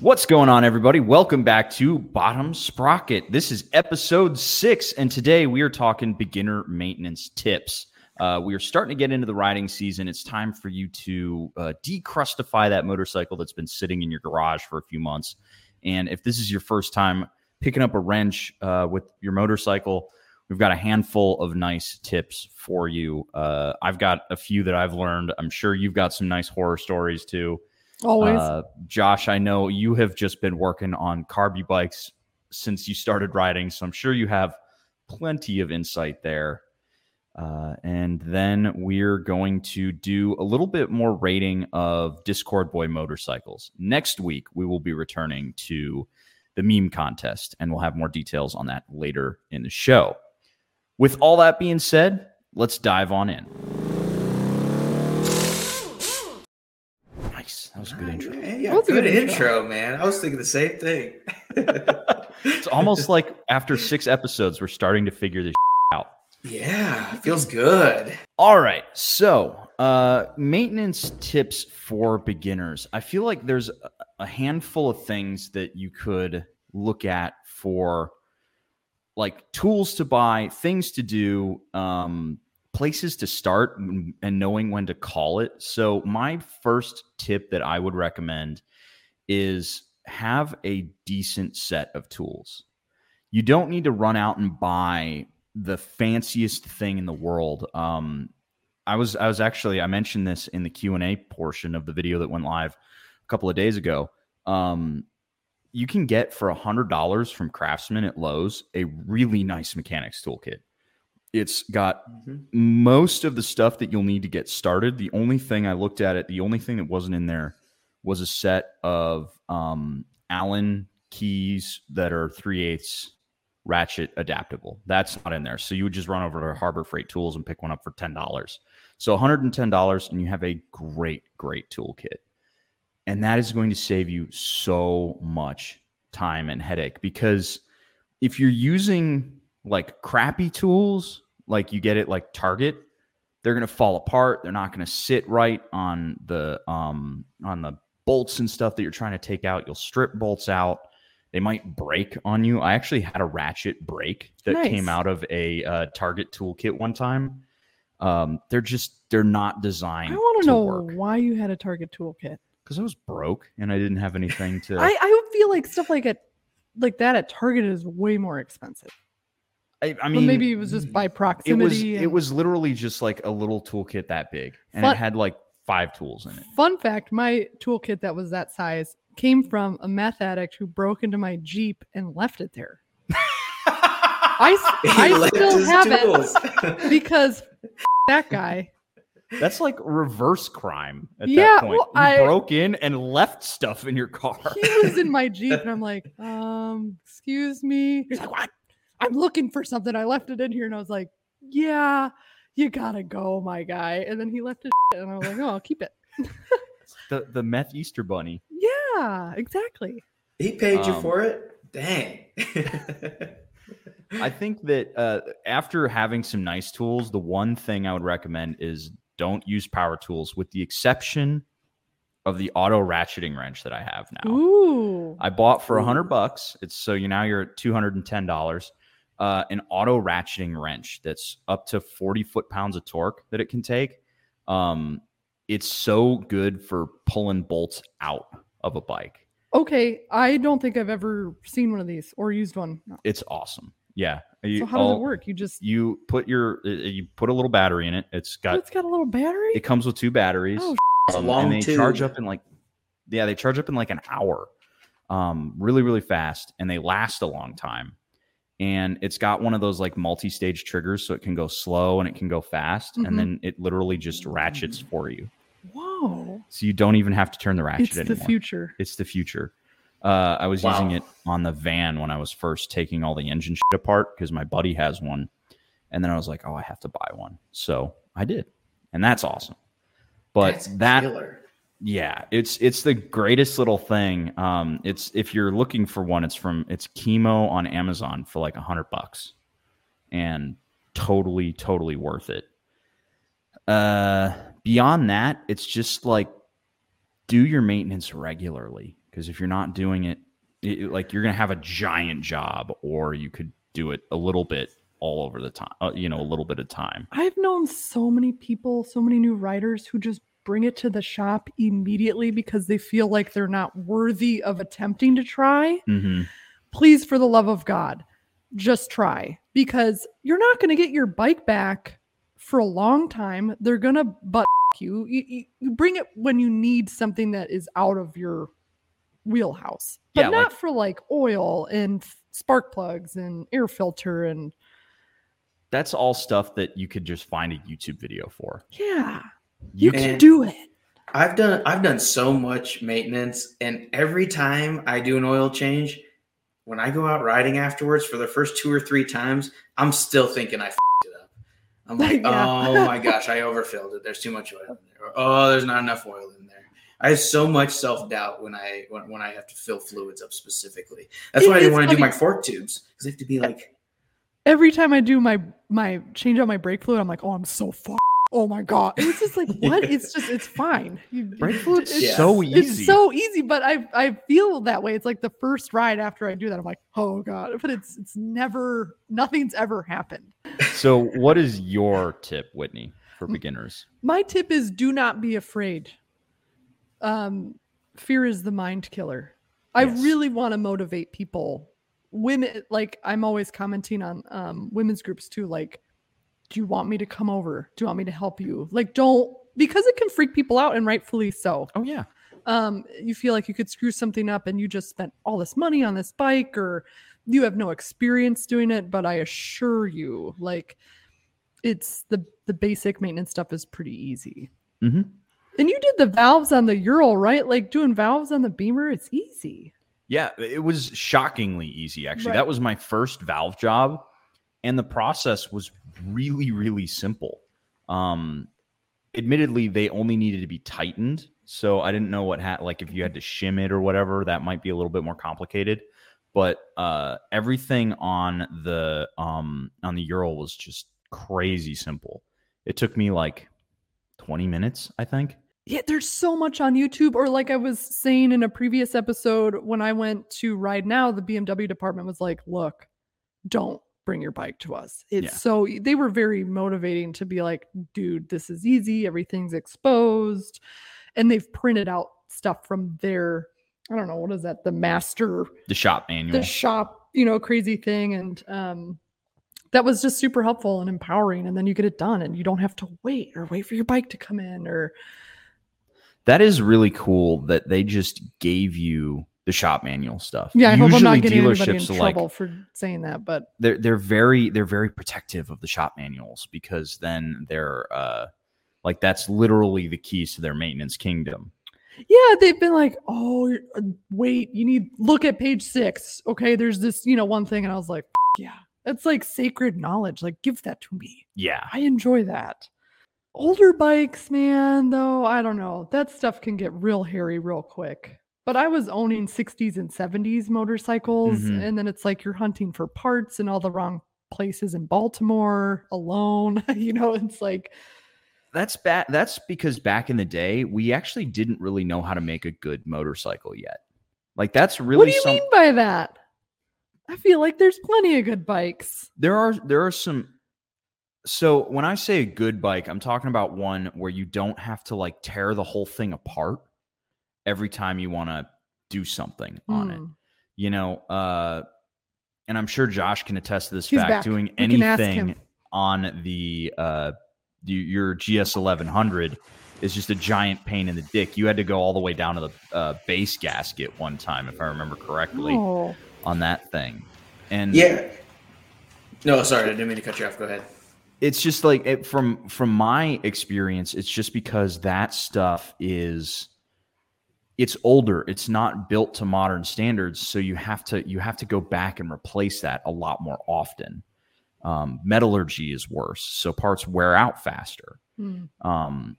What's going on, everybody? Welcome back to Bottom Sprocket. This is episode six, and today we are talking beginner maintenance tips. Uh, we are starting to get into the riding season. It's time for you to uh, decrustify that motorcycle that's been sitting in your garage for a few months. And if this is your first time picking up a wrench uh, with your motorcycle, we've got a handful of nice tips for you. Uh, I've got a few that I've learned. I'm sure you've got some nice horror stories too. Always. Uh, Josh, I know you have just been working on carby bikes since you started riding, so I'm sure you have plenty of insight there. Uh, and then we're going to do a little bit more rating of Discord Boy motorcycles. Next week, we will be returning to the meme contest, and we'll have more details on that later in the show. With all that being said, let's dive on in. Nice. That was a good intro. Yeah, That's a good, good intro. intro. man. I was thinking the same thing. It's almost like after six episodes, we're starting to figure this out. yeah, feels good. All right. So, uh, maintenance tips for beginners. I feel like there's a- a handful of things that you could look at for like tools to buy, things to do, um, places to start, and knowing when to call it. So, my first tip that I would recommend is have a decent set of tools. You don't need to run out and buy the fanciest thing in the world. Um, I was I was actually I mentioned this in the Q and A portion of the video that went live a couple of days ago. Um, you can get for a hundred dollars from Craftsman at Lowe's a really nice mechanics toolkit. It's got most of the stuff that you'll need to get started. The only thing I looked at it, the only thing that wasn't in there was a set of um, Allen keys that are three eighths ratchet adaptable. That's not in there. So you would just run over to Harbor Freight Tools and pick one up for ten dollars. So one hundred and ten dollars, and you have a great, great toolkit, and that is going to save you so much time and headache because if you're using like crappy tools, like you get it like Target, they're going to fall apart. They're not going to sit right on the um on the bolts and stuff that you're trying to take out. You'll strip bolts out. They might break on you. I actually had a ratchet break that Nice. came out of a uh, Target toolkit one time. Um, they're just they're not designed. I want to know work why you had a Target toolkit. because I was broke and I didn't have anything to. I, I would feel like stuff like it, like that at Target is way more expensive. I, I I mean, mean, maybe it was just by proximity. it was proximity. it was literally just like a little toolkit that big, and Fun- it had like five tools in it. Fun fact: my toolkit that was that size came from a meth addict who broke into my Jeep and left it there. He I still have tools. it because that guy. That's like reverse crime at Yeah, that point. well, you I- broke in and left stuff in your car. He was in my Jeep, and I'm like, um, excuse me. He's like, what? I'm looking for something. I left it in here, and I was like, yeah, you gotta go, my guy. And then he left it, and I was like, oh, I'll keep it. the the meth Easter bunny. Yeah, exactly. he paid you Um, for it? Dang. I think that uh, after having some nice tools, the one thing I would recommend is don't use power tools, with the exception of the auto ratcheting wrench that I have now. Ooh. I bought for a hundred bucks. It's so you now you're at two hundred and ten dollars. Uh, an auto ratcheting wrench that's up to forty foot pounds of torque that it can take. Um, it's so good for pulling bolts out of a bike. Okay, I don't think I've ever seen one of these or used one. It's awesome. Yeah. You, So how does it work? You just You put your uh, you put a little battery in it. It's got it's got a little battery. it comes with two batteries. Oh, um, long and they charge up in like yeah they charge up in like an hour um really really fast and they last a long time and it's got one of those like multi-stage triggers so it can go slow and it can go fast Mhm. and then it literally just ratchets for you Whoa, so you don't even have to turn the ratchet anymore. it's the future. it's the future uh, I was using it on the van when I was first taking all the engine shit apart because my buddy has one. And then I was like, oh, I have to buy one. So I did. And that's awesome. But That's that killer. Yeah, it's it's the greatest little thing. Um, it's if you're looking for one, it's from it's chemo on Amazon for like a hundred bucks, and totally totally worth it. Uh, beyond that, it's just like do your maintenance regularly because if you're not doing it, it, like you're gonna have a giant job, or you could do it a little bit all over the time. Uh, you know, a little bit of time. I've known so many people, so many new writers who just bring it to the shop immediately because they feel like they're not worthy of attempting to try. Mm-hmm. Please, for the love of God, just try because you're not going to get your bike back for a long time. They're going to butt you. You, you. bring it when you need something that is out of your wheelhouse, but Yeah, not like- for like oil and spark plugs and air filter and That's all stuff that you could just find a YouTube video for. yeah, You you can, do it. I've done I've done so much maintenance, and every time I do an oil change, when I go out riding afterwards for the first two or three times, I'm still thinking I fed it up. I'm like, Yeah. oh my gosh, I overfilled it. There's too much oil in there. Or, oh, there's not enough oil in there. I have so much self doubt when I when, when I have to fill fluids up specifically. That's why I It- didn't want to do my fork tubes because they have to be like Every time I do my my change out my brake fluid, I'm like, oh, I'm so far. Oh my god! It's just like what? It's just it's fine. You, Brake fluid's it's- so easy. It's so easy, but I I feel that way. It's like the first ride after I do that, I'm like, oh god. But it's it's never nothing's ever happened. so, what is your tip, Whitney, for beginners? My tip is do not be afraid. Um, fear is the mind killer. I Yes. really want to motivate people. Women, like I'm always commenting on um, women's groups too. Like, do you want me to come over? Do you want me to help you? Like, don't because it can freak people out, and rightfully so. Oh yeah, Um, you feel like you could screw something up, and you just spent all this money on this bike, or you have no experience doing it. But I assure you, like, it's the the basic maintenance stuff is pretty easy. Mhm. And you did the valves on the Ural, right? Like doing valves on the Beamer, it's easy. yeah. It was shockingly easy. Actually, Right. that was my first valve job, and the process was really, really simple. Um, admittedly, they only needed to be tightened, so I didn't know what had like if you had to shim it or whatever. That might be a little bit more complicated. But uh, everything on the um, on the Ural was just crazy simple. It took me like twenty minutes, I think. Yeah, there's so much on YouTube. Or like I was saying in a previous episode, when I went to Ride Now, the BMW department was like, look, don't bring your bike to us. It's Yeah. so they were very motivating to be like, dude, this is easy, everything's exposed. And they've printed out stuff from their, I don't know, what is that? The master The shop manual. the shop, you know, crazy thing. And um that was just super helpful and empowering. And then you get it done and you don't have to wait or wait for your bike to come in or That is really cool that they just gave you the shop manual stuff. yeah, I hope I'm not Usually getting anybody in dealerships, like, trouble for saying that. But they're they're very they're very protective of the shop manuals because then they're uh like that's literally the keys to their maintenance kingdom. yeah, they've been like, oh, uh, wait, you need look at page six. Okay, there's this, you know, one thing, and I was like, yeah, it's like sacred knowledge. Like, give that to me. Yeah. I enjoy that. Older bikes, man, though, I don't know. That stuff can get real hairy real quick. But I was owning 60s and 70s motorcycles, Mhm. and then it's like you're hunting for parts in all the wrong places in Baltimore alone. you know, it's like, That's bad. That's because back in the day, we actually didn't really know how to make a good motorcycle yet. Like that's really what do you some, mean by that? I feel like there's plenty of good bikes. there are there are some so when i say a good bike i'm talking about one where you don't have to like tear the whole thing apart every time you want to do something on it Mm. you know uh and i'm sure josh can attest to this He's fact back. doing We anything on the uh your gs 1100 is just a giant pain in the dick you had to go all the way down to the uh, base gasket one time if i remember correctly Oh, on that thing and Yeah. No, sorry, I didn't mean to cut you off. Go ahead. it's just like it, from from my experience it's just because that stuff is it's older it's not built to modern standards so you have to you have to go back and replace that a lot more often. Um, metallurgy is worse so parts wear out faster. Mm. um,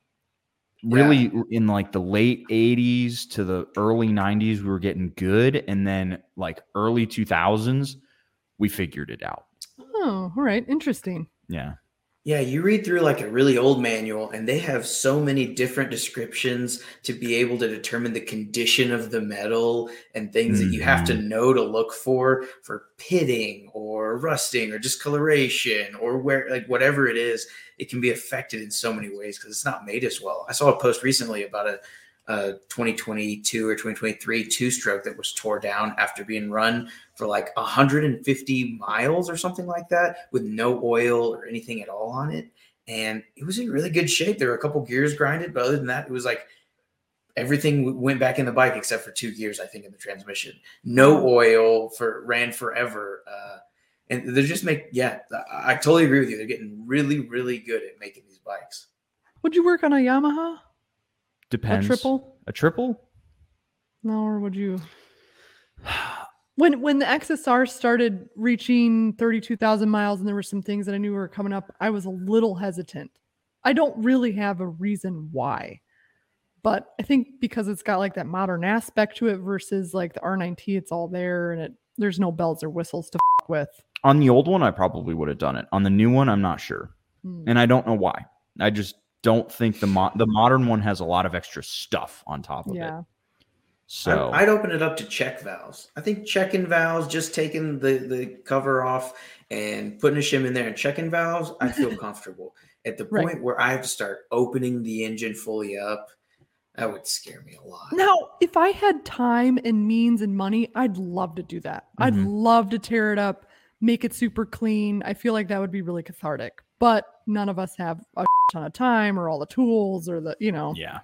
really in like the late 80s to the early 90s we were getting good and then like early 2000s we figured it out. Oh, all right, interesting. yeah Yeah, you read through like a really old manual, and they have so many different descriptions to be able to determine the condition of the metal and things that you have to mm-hmm. know to look for for pitting or rusting or discoloration or where, like, whatever it is. It can be affected in so many ways because it's not made as well. I saw a post recently about a, a 2022 or 2023 two stroke that was tore down after being run for like 150 miles or something like that with no oil or anything at all on it. And it was in really good shape. There were a couple gears grinded, but other than that, it was like everything went back in the bike except for two gears, I think, in the transmission. No oil for ran forever. Uh, and they're just make yeah, I totally agree with you. They're getting really, really good at making these bikes. Would you work on a Yamaha? Depends. A triple? A triple? No, or would you? when when the XSR started reaching 32,000 miles and there were some things that I knew were coming up, I was a little hesitant. I don't really have a reason why. But I think because it's got like that modern aspect to it versus like the R9T, it's all there and it there's no bells or whistles to f- with. On the old one, I probably would have done it. On the new one, I'm not sure, Hmm. and I don't know why. I just don't think the mo- the modern one has a lot of extra stuff on top of Yeah. it. So I, would open it up to check valves. I think checking valves, just taking the the cover off and putting a shim in there and checking valves, I feel comfortable. At the Right. point where I have to start opening the engine fully up, that would scare me a lot. Now, if I had time and means and money, I'd love to do that. I'd Mhm. love to tear it up, make it super clean. I feel like that would be really cathartic. But none of us have a ton of time or all the tools or the, you know. yeah,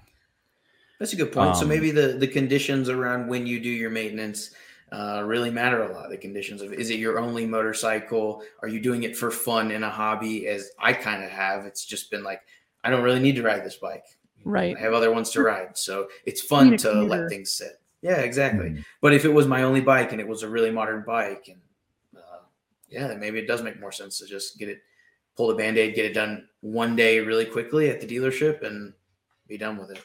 That's a good point. so Um, maybe the the conditions around when you do your maintenance uh, really matter a lot. The conditions of is it your only motorcycle? Are you doing it for fun in a hobby? As I kind of have, it's just been like I don't really need to ride this bike. Right. I have other ones to ride, so it's fun to commuter. let things sit. Yeah, exactly. Mhm. But if it was my only bike and it was a really modern bike, and uh, yeah, then maybe it does make more sense to just get it, pull the band aid, get it done one day really quickly at the dealership, and be done with it.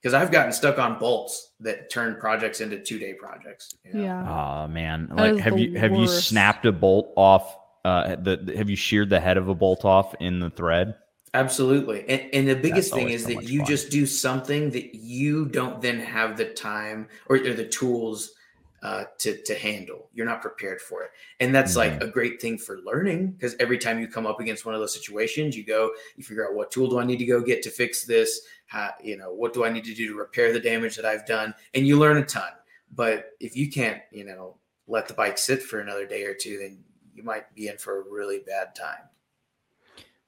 Because I've gotten stuck on bolts that turn projects into two day projects. you know? Yeah. Oh man, That like have the you have you snapped a bolt off? Uh, the, the- have you sheared the head of a bolt off in the thread? Absolutely. And, and the biggest thing is so that you fun. just do something that you don't then have the time or, or the tools uh, to, to handle. You're not prepared for it. And that's like a great thing for learning because every time you come up against one of those situations, you go, you figure out what tool do I need to go get to fix this? How, you know, what do I need to do to repair the damage that I've done? And you learn a ton. But if you can't, you know, let the bike sit for another day or two, then you might be in for a really bad time.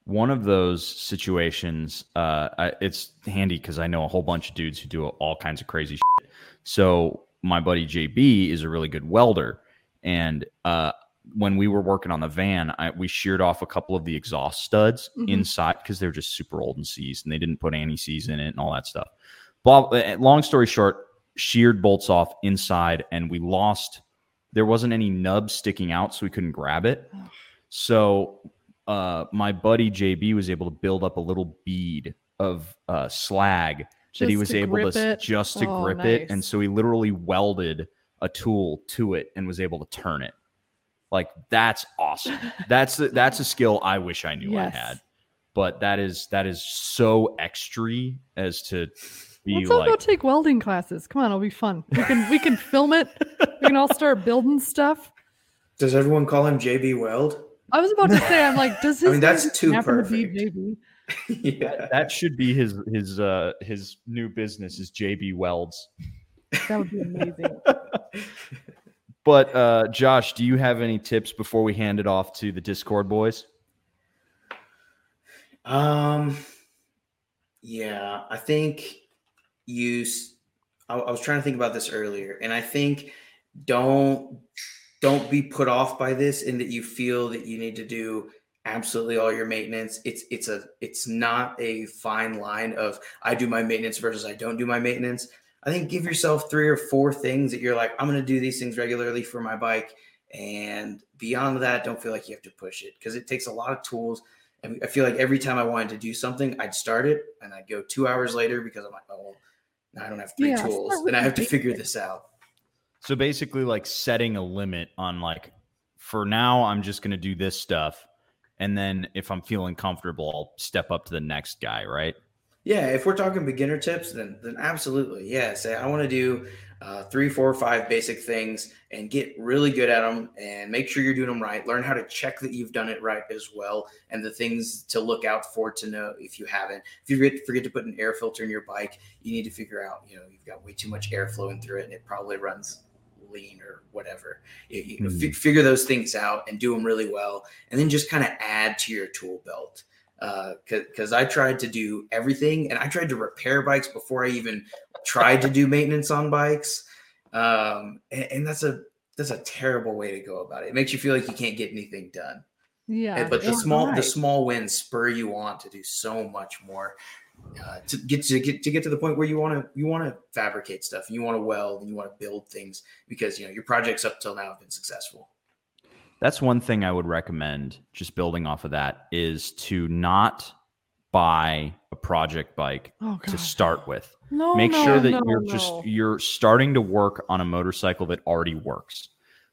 One of those situations, uh, I, it's handy because I know a whole bunch of dudes who do all kinds of crazy shit. So my buddy JB is a really good welder, and uh, when we were working on the van, I, we sheared off a couple of the exhaust studs Mhm. inside because they're just super old and seized, and they didn't put anti seize in it and all that stuff. Blah, uh, long story short, sheared bolts off inside, and we lost. There wasn't any nub sticking out, so we couldn't grab it. So uh, my buddy JB was able to build up a little bead of uh, slag that he was to able to it? just to Oh, grip it, and so he literally welded a tool to it and was able to turn it. Like that's awesome. That's the, that's a skill I wish I knew Yes. I had, but that is that is so extra as to be Let's all go take welding classes. Come on, it'll be fun. We can we can film it. We can all start building stuff. Does everyone call him JB Weld? I was about to say, I'm like, does I mean, that's too happen to be perfect. JB? Yeah. that should be his his uh his new business is JB Welds. That would be amazing. But uh Josh, do you have any tips before we hand it off to the Discord boys? Um, yeah, I think you. I was trying to think about this earlier, and I think don't don't be put off by this in that you feel that you need to do absolutely all your maintenance. It's it's a it's not a fine line of I do my maintenance versus I don't do my maintenance. I think give yourself three or four things that you're like I'm going to do these things regularly for my bike, and beyond that, don't feel like you have to push it because it takes a lot of tools. And I feel like every time I wanted to do something, I'd start it and I'd go two hours later because I'm like, oh, well, now I don't have three Yeah, tools and I have to figure this out. So basically like setting a limit on like for now I'm just going to do this stuff and then if I'm feeling comfortable, I'll step up to the next guy, right? Yeah, if we're talking beginner tips, then then absolutely, yeah. Say I want to do uh, three, four, five basic things and get really good at them, and make sure you're doing them right. Learn how to check that you've done it right as well, and the things to look out for to know if you haven't. If you forget, forget to put an air filter in your bike, you need to figure out, you know, you've got way too much air flowing through it, and it probably runs lean or whatever. You, you know, Mhm. fi- figure those things out and do them really well, and then just kind of add to your tool belt. Because I tried to do everything, and I tried to repair bikes before I even tried to do maintenance on bikes, um, and, and that's a that's a terrible way to go about it. It makes you feel like you can't get anything done. Yeah. And- but the it's small the small wins spur you on to do so much more uh, to get to get to get to the point where you want to you want to fabricate stuff you want to weld and you want to build things because you know your projects up till now have been successful That's one thing I would recommend, just building off of that, is to not buy a project bike oh, to start with. No, Make no, sure that no, you're no. just you're starting to work on a motorcycle that already works.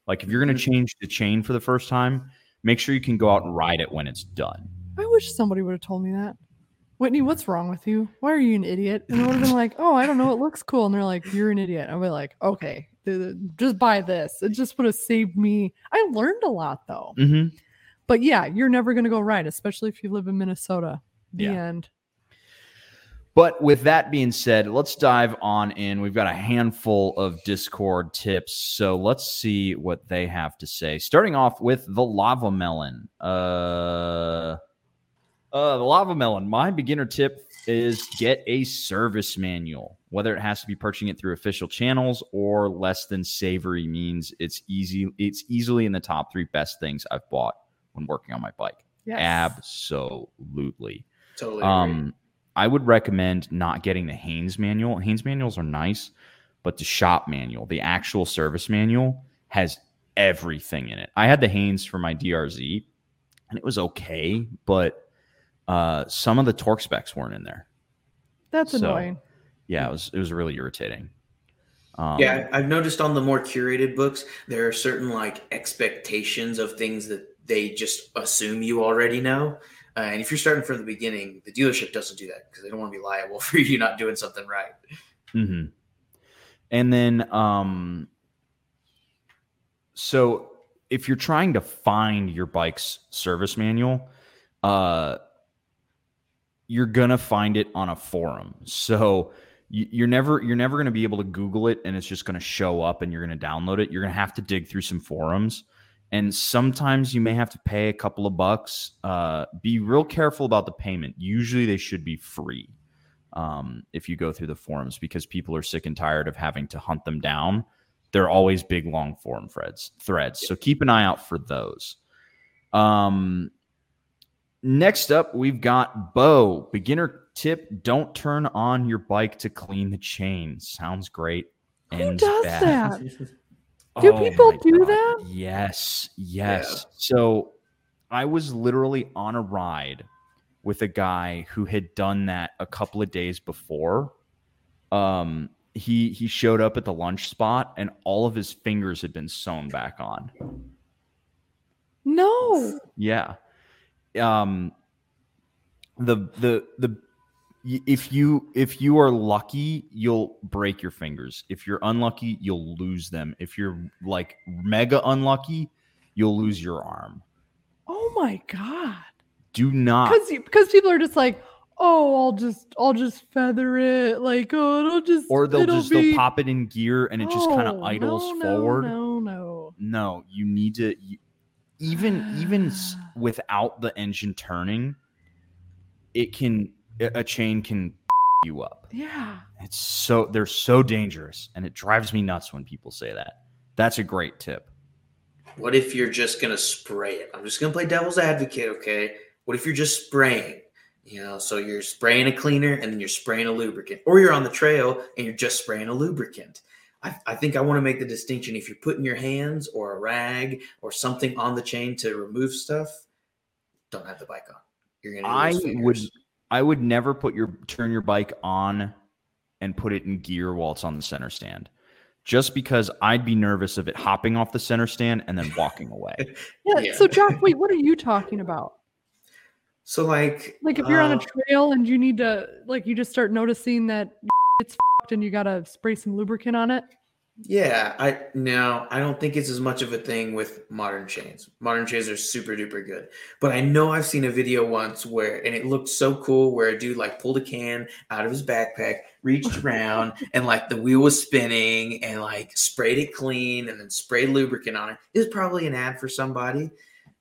Like if you're going to change the chain for the first time, make sure you can go out and ride it when it's done. I wish somebody would have told me that. Whitney, what's wrong with you? Why are you an idiot? And I would have been like, oh, I don't know. It looks cool. And they're like, you're an idiot. I'd be like, okay, just buy this. It just would have saved me. I learned a lot though. Mm-hmm. But yeah, you're never going to go right, especially if you live in Minnesota. The Yeah. end. But with that being said, let's dive on in. We've got a handful of Discord tips, so let's see what they have to say. Starting off with the lava melon. Uh, uh, the lava melon. My beginner tip is get a service manual. Whether it has to be purchasing it through official channels or less than savory means, it's easy. It's easily in the top three best things I've bought when working on my bike. Yes. Absolutely. totally. Um, I would recommend not getting the Haynes manual. Haynes manuals are nice, but the shop manual, the actual service manual, has everything in it. I had the Haynes for my DRZ, and it was okay, but uh, some of the torque specs weren't in there. That's So, annoying. Yeah, it was it was really irritating. Um, yeah i've noticed on the more curated books there are certain like expectations of things that they just assume you already know uh, and if you're starting from the beginning the dealership doesn't do that because they don't want to be liable for you not doing something right hmm And then, um, so if you're trying to find your bike's service manual, uh, you're gonna find it on a forum. So you, you're never you're never gonna be able to Google it and it's just gonna show up and you're gonna download it. You're gonna have to dig through some forums. And sometimes you may have to pay a couple of bucks. Uh, be real careful about the payment. Usually they should be free um, if you go through the forums because people are sick and tired of having to hunt them down. They're always big, long forum threads. Threads, so keep an eye out for those. Um, next up, we've got Bo. Beginner tip: Don't turn on your bike to clean the chain. Sounds great. Who does bad. that? Do people my do that? Yes, yes. So I was literally on a ride with a guy who had done that a couple of days before. Um, he he showed up at the lunch spot and all of his fingers had been sewn back on. No. Yeah. Um the the the if you if you are lucky, you'll break your fingers. If you're unlucky, you'll lose them. If you're like mega unlucky, you'll lose your arm. Oh my god. Do not Because because people are just like, oh, I'll just I'll just feather it. Like, oh, it'll just or they'll just be... they'll pop it in gear and it just kind of Oh, idles no, no, forward. No, no. no you need to you, even even without the engine turning it can a a chain can you up Yeah. it's so they're so dangerous and it drives me nuts when people say that that's a great tip What if you're just gonna spray it? I'm just gonna play devil's advocate, okay? What if you're just spraying? You know, so you're spraying a cleaner and then you're spraying a lubricant, or you're on the trail and you're just spraying a lubricant. I, I think I want to make the distinction if you're putting your hands or a rag or something on the chain to remove stuff, don't have the bike on. You're gonna i would i would never put your turn your bike on and put it in gear while it's on the center stand just because i'd be nervous of it hopping off the center stand and then walking away yeah. Yeah. So Josh, wait, what are you talking about? So like Like if you're on a uh, trail and you need to, like, you just start noticing that it's fucked and you gotta spray some lubricant on it. Yeah, I no, I don't think it's as much of a thing with modern chains. Modern chains are super duper good. But I know I've seen a video once where and it looked so cool where a dude like pulled a can out of his backpack, reached around, and like the wheel was spinning and like sprayed it clean and then sprayed lubricant on it. It was probably an ad for somebody.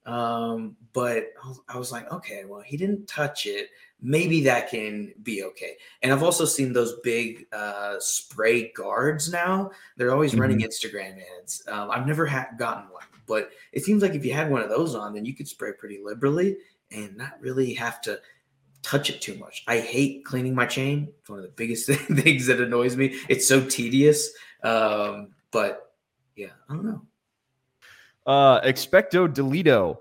Um, but I was- like, okay, well, he didn't touch it. Maybe that can be okay. And I've also seen those big uh, spray guards now. They're always running Instagram ads. Um, I've never ha- gotten one, but it seems like if you had one of those on, then you could spray pretty liberally and not really have to touch it too much. I hate cleaning my chain. It's one of the biggest things that annoys me. It's so tedious. Um, but yeah, I don't know. Uh, expecto delito.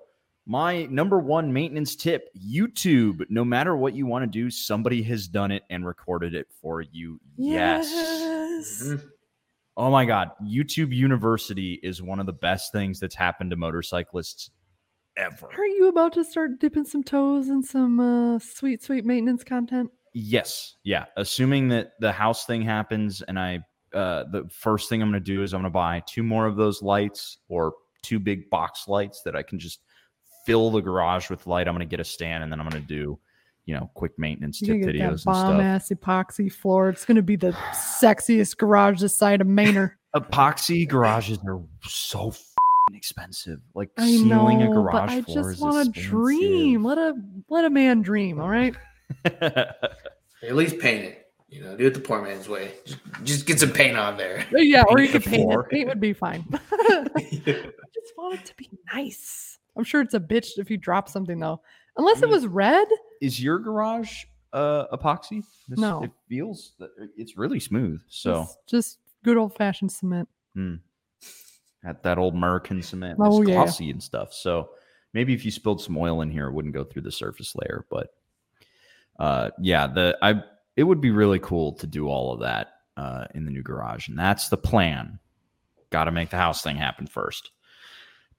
My number one maintenance tip YouTube. No matter what you want to do, somebody has done it and recorded it for you. Yes. Mhm. Oh my God. YouTube University is one of the best things that's happened to motorcyclists ever. Are you about to start dipping some toes in some uh, sweet, sweet maintenance content? Yes. Yeah. Assuming that the house thing happens and I, uh, the first thing I'm going to do is I'm going to buy two more of those lights or two big box lights that I can just fill the garage with light. I'm going to get a stand and then I'm going to do, you know, quick maintenance tip gonna that videos and stuff. bomb stuff. ass epoxy floor. It's gonna be the sexiest garage this side of Manor. Epoxy garages are so f***ing expensive. Like I sealing a know, garage but I floor just is want to dream. Let a let a man dream. All right. At least paint it. You know, do it the poor man's way. Just, just get some paint on there. Yeah, or you could paint it. Paint would be fine. I just want it to be nice. I'm sure it's a bitch if you drop something though. Unless it Mm. was red. is your garage uh, epoxy? This- No. It feels it's really smooth. So It's just good old fashioned cement. at that old American cement, Oh, it's yeah. glossy and stuff. So maybe if you spilled some oil in here, it wouldn't go through the surface layer. But uh, yeah, the I it would be really cool to do all of that uh, in the new garage, and that's the plan. Got to make the house thing happen first.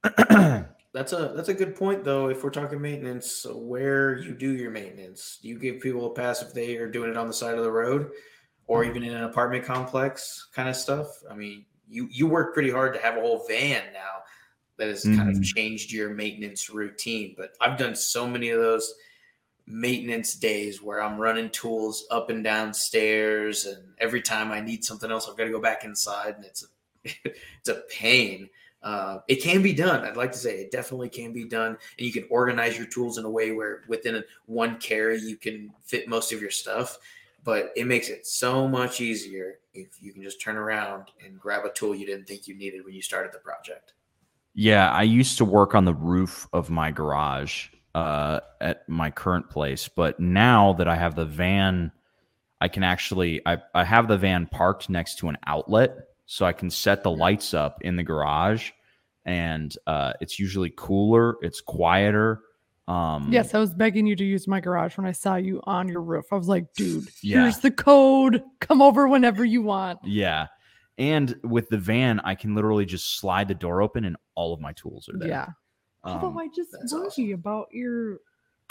That's a that's a good point though. If we're talking maintenance, where you do your maintenance, do you give people a pass if they are doing it on the side of the road, or even in an apartment complex kind of stuff? I mean, you you work pretty hard to have a whole van now that has kind of Mhm. changed your maintenance routine. But I've done so many of those maintenance days where I'm running tools up and down stairs, and every time I need something else, I've got to go back inside, and it's a, it's a pain. Uh, it can be done. I'd like to say it definitely can be done, and you can organize your tools in a way where within one carry you can fit most of your stuff. But it makes it so much easier if you can just turn around and grab a tool you didn't think you needed when you started the project. Yeah, I used to work on the roof of my garage uh, at my current place, but now that I have the van, I can actually I, I have the van parked next to an outlet, so I can set the lights up in the garage, and uh, it's usually cooler, it's quieter. Um, Yes, I was begging you to use my garage when I saw you on your roof. I was like, dude, Yeah. here's the code. Come over whenever you want. yeah, and with the van, I can literally just slide the door open, and all of my tools are there. Yeah. Although Um, I just that's worry awesome. about your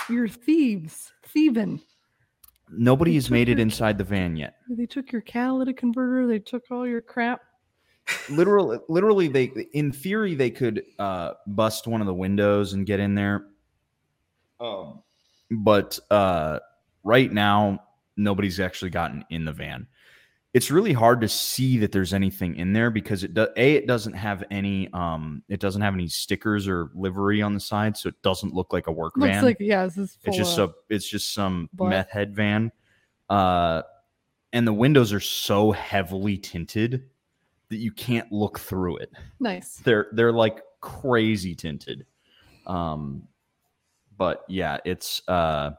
your thieves thieving. nobody You has took made it inside the van yet. They took your catalytic converter. They took all your crap. literally literally they in theory they could uh bust one of the windows and get in there um but uh right now nobody's actually gotten in the van it's really hard to see that there's anything in there because it does a it doesn't have any um it doesn't have any stickers or livery on the side so it doesn't look like a work van. Looks van like yeah, this is it's just a it's just some butt. meth head van uh and the windows are so heavily tinted that you can't look through it nice. they're they're like crazy tinted um but yeah it's uh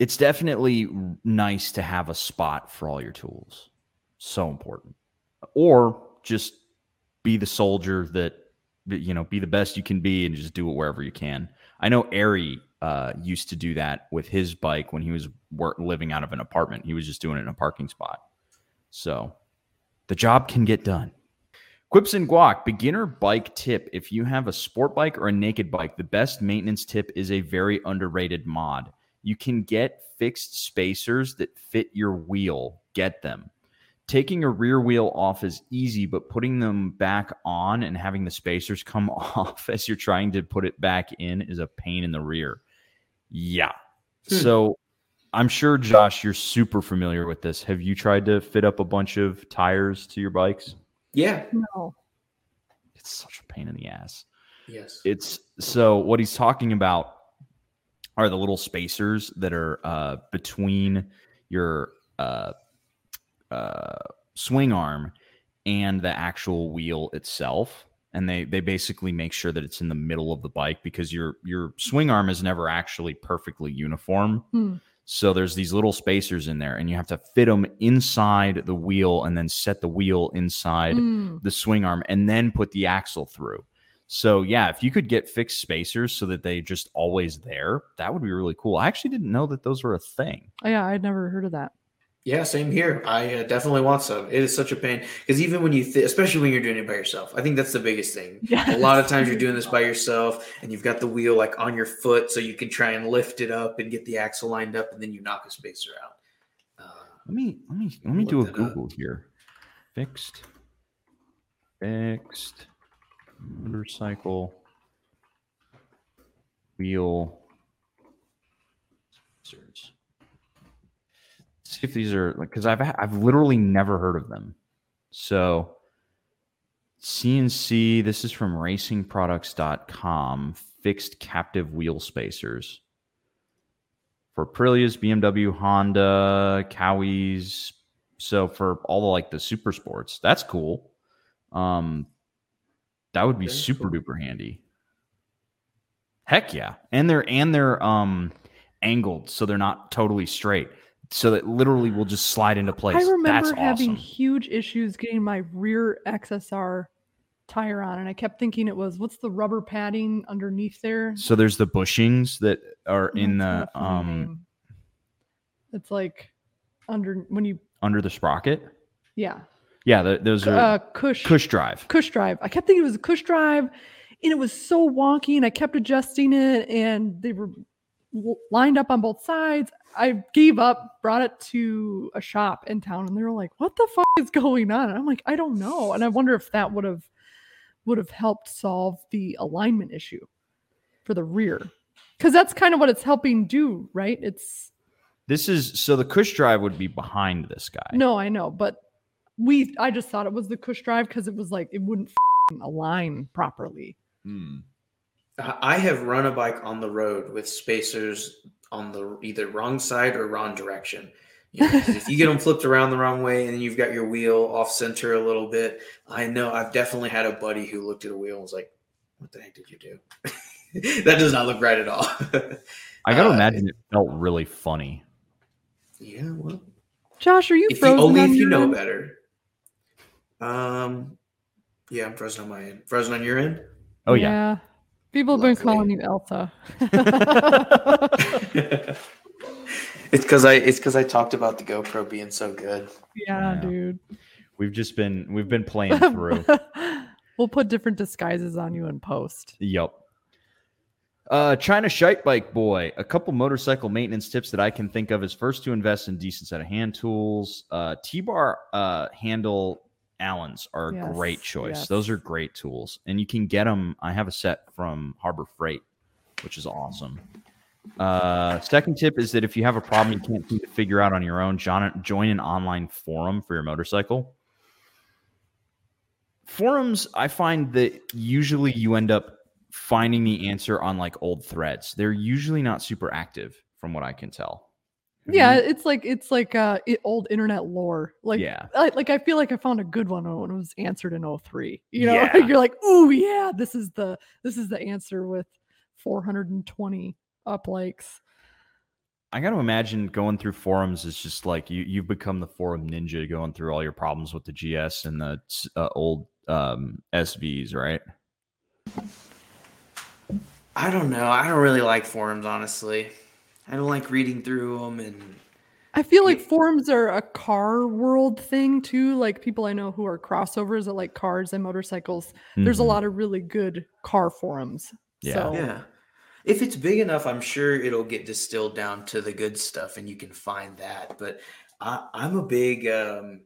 it's definitely nice to have a spot for all your tools. So important. Or just be the soldier that you know be the best you can be and just do it wherever you can. I know Ari uh used to do that with his bike when he was work, living out of an apartment. He was just doing it in a parking spot. So the job can get done. Quips and Guac, beginner bike tip. If you have a sport bike or a naked bike, the best maintenance tip is a very underrated mod. You can get fixed spacers that fit your wheel. Get them. Taking a rear wheel off is easy, but putting them back on and having the spacers come off as you're trying to put it back in is a pain in the rear. Yeah. Hmm. So I'm sure, Josh, you're super familiar with this. Have you tried to fit up a bunch of tires to your bikes? Yeah. No. It's such a pain in the ass. Yes. It's so what he's talking about are the little spacers that are uh, between your uh, uh, swing arm and the actual wheel itself, and they they basically make sure that it's in the middle of the bike because your your swing arm is never actually perfectly uniform. Hmm. So there's these little spacers in there, and you have to fit them inside the wheel, and then set the wheel inside Mm. the swing arm, and then put the axle through. So yeah, if you could get fixed spacers so that they just always there, that would be really cool. I actually didn't know that those were a thing. Oh, yeah, I'd never heard of that. Yeah, same here. I uh, definitely want some. It is such a pain because even when you, th- especially when you're doing it by yourself, I think that's the biggest thing. Yeah. A lot of times you're doing this by yourself, and you've got the wheel like on your foot, so you can try and lift it up and get the axle lined up, and then you knock a spacer out. Uh, Let me let me let me do a that up. Google here. Fixed, fixed motorcycle wheel spacers. See if these are like because I've I've literally never heard of them. So CNC, this is from racingproducts.com, fixed captive wheel spacers for Aprilia's, BMW, Honda, Cowies. So for all the like the super sports, that's cool. Um, that would be Very super cool. duper handy. Heck yeah, and they're and they're um angled, so they're not totally straight. So that literally will just slide into place. I remember that's having awesome. huge issues getting my rear XSR tire on, and I kept thinking it was what's the rubber padding underneath there? So there's the bushings that are in the not a funny um. It's like under when you under the sprocket. yeah Yeah, the, those are uh, cush cush drive. cush drive. I kept thinking it was a cush drive, and it was so wonky, and I kept adjusting it, and they were lined up on both sides. I gave up, brought it to a shop in town, and they were like, "What the fuck is going on?" And I'm like, "I don't know," and I wonder if that would have would have helped solve the alignment issue for the rear, because that's kind of what it's helping do, right? It's This is so the cush drive would be behind this guy. no, I know, but we I just thought it was the cush drive because it was like it wouldn't f***ing align properly. Hmm. I I have run a bike on the road with spacers on the either wrong side or wrong direction. You know, 'cause if you get them flipped around the wrong way and you've got your wheel off center a little bit, I know I've definitely had a buddy who looked at a wheel and was like, "What the heck did you do? that does not look right at all." I gotta Uh, imagine it felt really funny. yeah, well, Josh, are you if you, only if you know end? better. Um, yeah, I'm frozen on my end. Frozen on your end. Oh yeah. People have been calling you Elsa. it's because I it's because I talked about the GoPro being so good. yeah, Yeah. dude. We've just been we've been playing through. we'll put different disguises on you in post. Yep. Uh, China Shite Bike Boy. A couple motorcycle maintenance tips that I can think of is first to invest in decent set of hand tools. Uh, T-bar uh, handle Allens are a Yes, great choice. yes. Those are great tools, and you can get them. I have a set from Harbor Freight, which is awesome. Uh, second tip is that if you have a problem you can't seem to figure out on your own, join, join an online forum for your motorcycle. Forums, I find that usually you end up finding the answer on like old threads. They're usually not super active, from what I can tell. Have Yeah, it's like it's like uh i- old internet lore. Like yeah. I, like I feel like I found a good one when it was answered in 03. You know, Yeah. you're like, oh yeah, this is the this is the answer with 420 up likes." I got to imagine going through forums is just like you you've become the forum ninja going through all your problems with the GS and the uh, old um, SVs, right? I don't know. I don't really like forums, honestly. I don't like reading through them, and I feel like forums are a car world thing too. Like people I know who are crossovers that like cars and motorcycles. There's a Mhm. lot of really good car forums. Yeah. So Yeah. If it's big enough, I'm sure it'll get distilled down to the good stuff and you can find that. But I, I'm a big, um,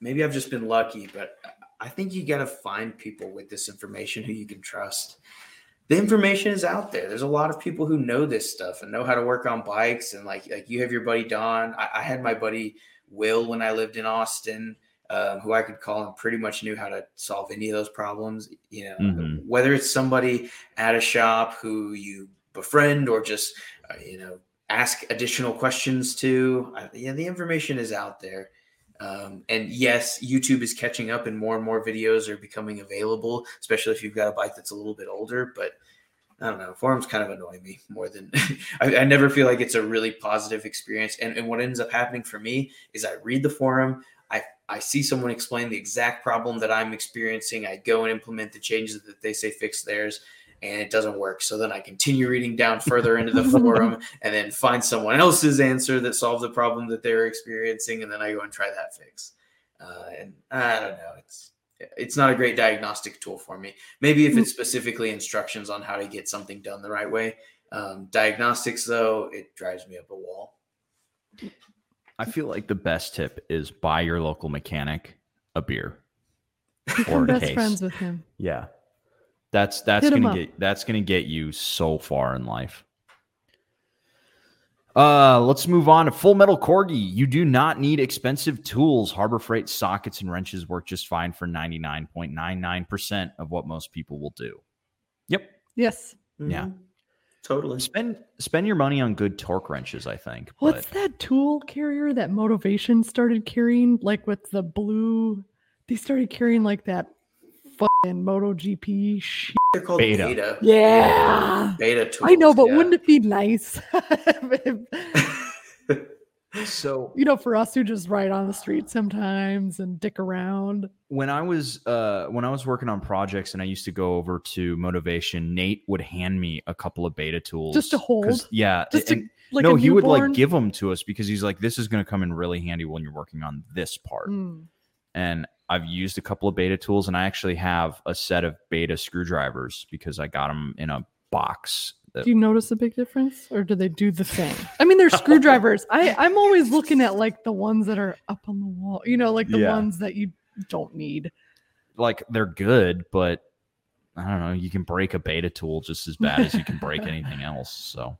maybe I've just been lucky, but I think you got to find people with this information who you can trust. The information is out there. There's a lot of people who know this stuff and know how to work on bikes. And like, like you have your buddy Don. I, I had my buddy Will when I lived in Austin, um, who I could call and pretty much knew how to solve any of those problems. You know, Mhm. whether it's somebody at a shop who you befriend or just uh, you know ask additional questions to. I, yeah, the information is out there. Um, and yes, YouTube is catching up, and more and more videos are becoming available, especially if you've got a bike that's a little bit older. But I don't know, forums kind of annoy me more than I, I never feel like it's a really positive experience. And, and what ends up happening for me is I read the forum, I, I see someone explain the exact problem that I'm experiencing, I go and implement the changes that they say fix theirs, and it doesn't work. So then I continue reading down further into the forum and then find someone else's answer that solves the problem that they're experiencing, and then I go and try that fix. Uh, and I don't know, it's it's not a great diagnostic tool for me. Maybe if it's specifically instructions on how to get something done the right way. Um, diagnostics, though, it drives me up a wall. I feel like the best tip is buy your local mechanic a beer or a best case. friends with him. Yeah. That's that's Hit 'em gonna get that's gonna get you so far in life. Uh let's move on to Full Metal Corgi. You do not need expensive tools. Harbor Freight sockets and wrenches work just fine for 99.99% of what most people will do. Yep. Yes. Yeah. Mhm. Totally. Spend spend your money on good torque wrenches, I think. What's but that tool carrier that Motivation started carrying? Like with the blue, they started carrying like that fucking MotoGP shit. They're called Beta. beta. Yeah. Beta tools. I know, but yeah. wouldn't it be nice? so you know, for us who just ride on the street sometimes and dick around. when I was uh when I was working on projects and I used to go over to Motivation, Nate would hand me a couple of beta tools Just to hold? Yeah, Just to, like no, a he would like give them to us because he's like, this is going to come in really handy when you're working on this part. Mm. And I've used a couple of beta tools, and I actually have a set of beta screwdrivers because I got them in a box. That, Do you notice a big difference, or do they do the same? I mean, they're screwdrivers. I I'm always looking at like the ones that are up on the wall. You know, like the Yeah. ones that you don't need. like they're good, but I don't know. You can break a beta tool just as bad as you can break anything else. So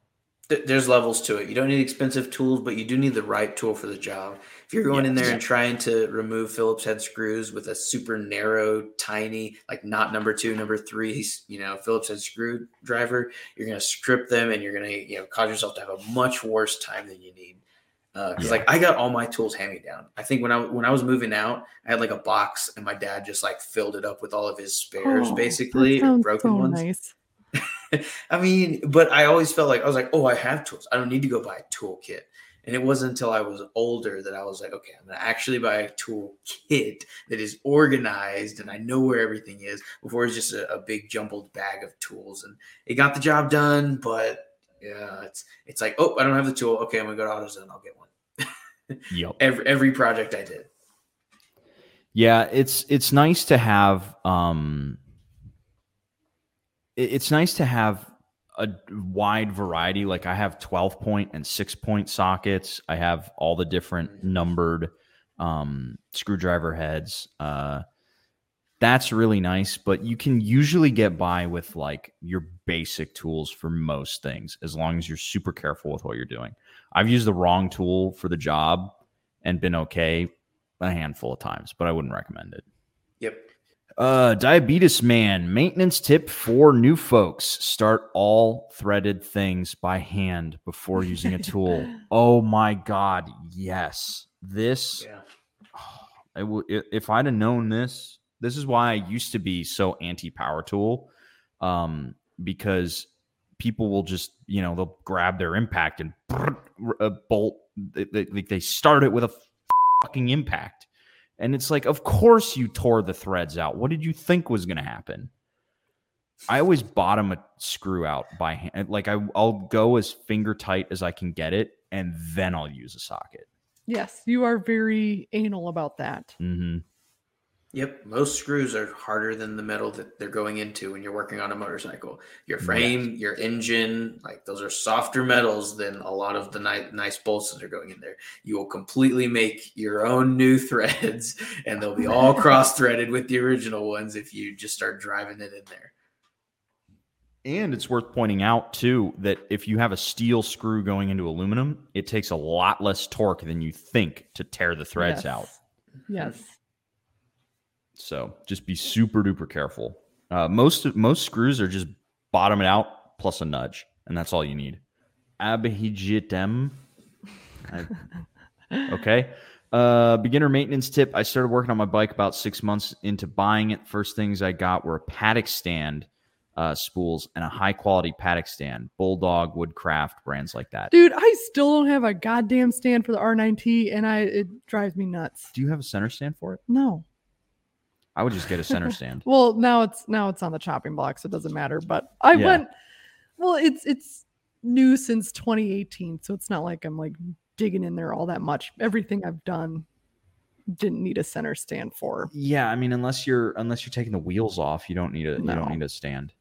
there's levels to it. You don't need expensive tools, but you do need the right tool for the job. If you're going in there and trying to remove Phillips head screws with a super narrow, tiny, like not number two, number three, you know, Phillips head screwdriver, you're going to strip them and you're going to, you know, cause yourself to have a much worse time than you need. Uh, because Yeah. like I got all my tools hand me down. I think when I when I was moving out, I had like a box and my dad just like filled it up with all of his spares, Oh, basically broken so ones. Nice. I mean, but I always felt like I was like, oh, I have tools. I don't need to go buy a toolkit. And it wasn't until I was older that I was like, okay, I'm gonna actually buy a tool kit that is organized and I know where everything is before it's just a, a big jumbled bag of tools. And it got the job done, but yeah, it's it's like, oh, I don't have the tool. Okay, I'm gonna go to AutoZone. I'll get one. yep. Every every project I did. Yeah, it's it's nice to have um it's nice to have a wide variety. Like I have 12 point and 6 point sockets. I have all the different numbered um screwdriver heads. Uh that's really nice, but you can usually get by with like your basic tools for most things as long as you're super careful with what you're doing. I've used the wrong tool for the job and been okay a handful of times, but I wouldn't recommend it. Uh, diabetes man, maintenance tip for new folks: start all threaded things by hand before using a tool. oh my god, yes! This, Yeah. I- if I'd have known this. This is why I used to be so anti power tool, um, because people will just you know they'll grab their impact and a bolt. They, they, they start it with a fucking impact. And it's like, of course you tore the threads out. What did you think was going to happen? I always bottom a screw out by hand. Like I, I'll go as finger tight as I can get it, and then I'll use a socket. Yes, you are very anal about that. hmm Yep, most screws are harder than the metal that they're going into when you're working on a motorcycle. Your frame, your engine, like those are softer metals than a lot of the ni- nice bolts that are going in there. You will completely make your own new threads, and they'll be all cross threaded with the original ones if you just start driving it in there. And it's worth pointing out too that if you have a steel screw going into aluminum, it takes a lot less torque than you think to tear the threads Yes. out. Yes. So just be super duper careful. Uh, most most screws are just bottom it out plus a nudge, and that's all you need. Abahijitem. I- okay. Uh, beginner maintenance tip. I started working on my bike about six months into buying it. First things I got were a paddock stand uh, spools and a high quality paddock stand. Bulldog, Woodcraft, brands like that. Dude, I still don't have a goddamn stand for the R9T and I it drives me nuts. Do you have a center stand for it? No. I would just get a center stand. Well, now it's now it's on the chopping block, so it doesn't matter. But I Yeah. went well, it's it's new since 2018, so it's not like I'm like digging in there all that much. Everything I've done didn't need a center stand for. Yeah, I mean, unless you're unless you're taking the wheels off, you don't need a you don't need a stand.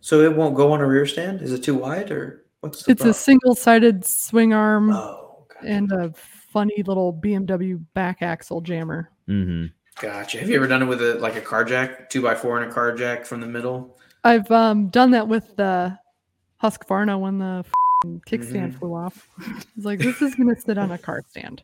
So it won't go on a rear stand? Is it too wide or what's the It's a single-sided swing arm Oh, gotcha. and a funny little BMW back axle jammer. Mm-hmm. Gotcha. Have you ever done it with a like a car jack, two by four and a car jack from the middle? I've um, done that with the Husqvarna when the kickstand Mhm. flew off. It's like this is gonna sit on a car stand.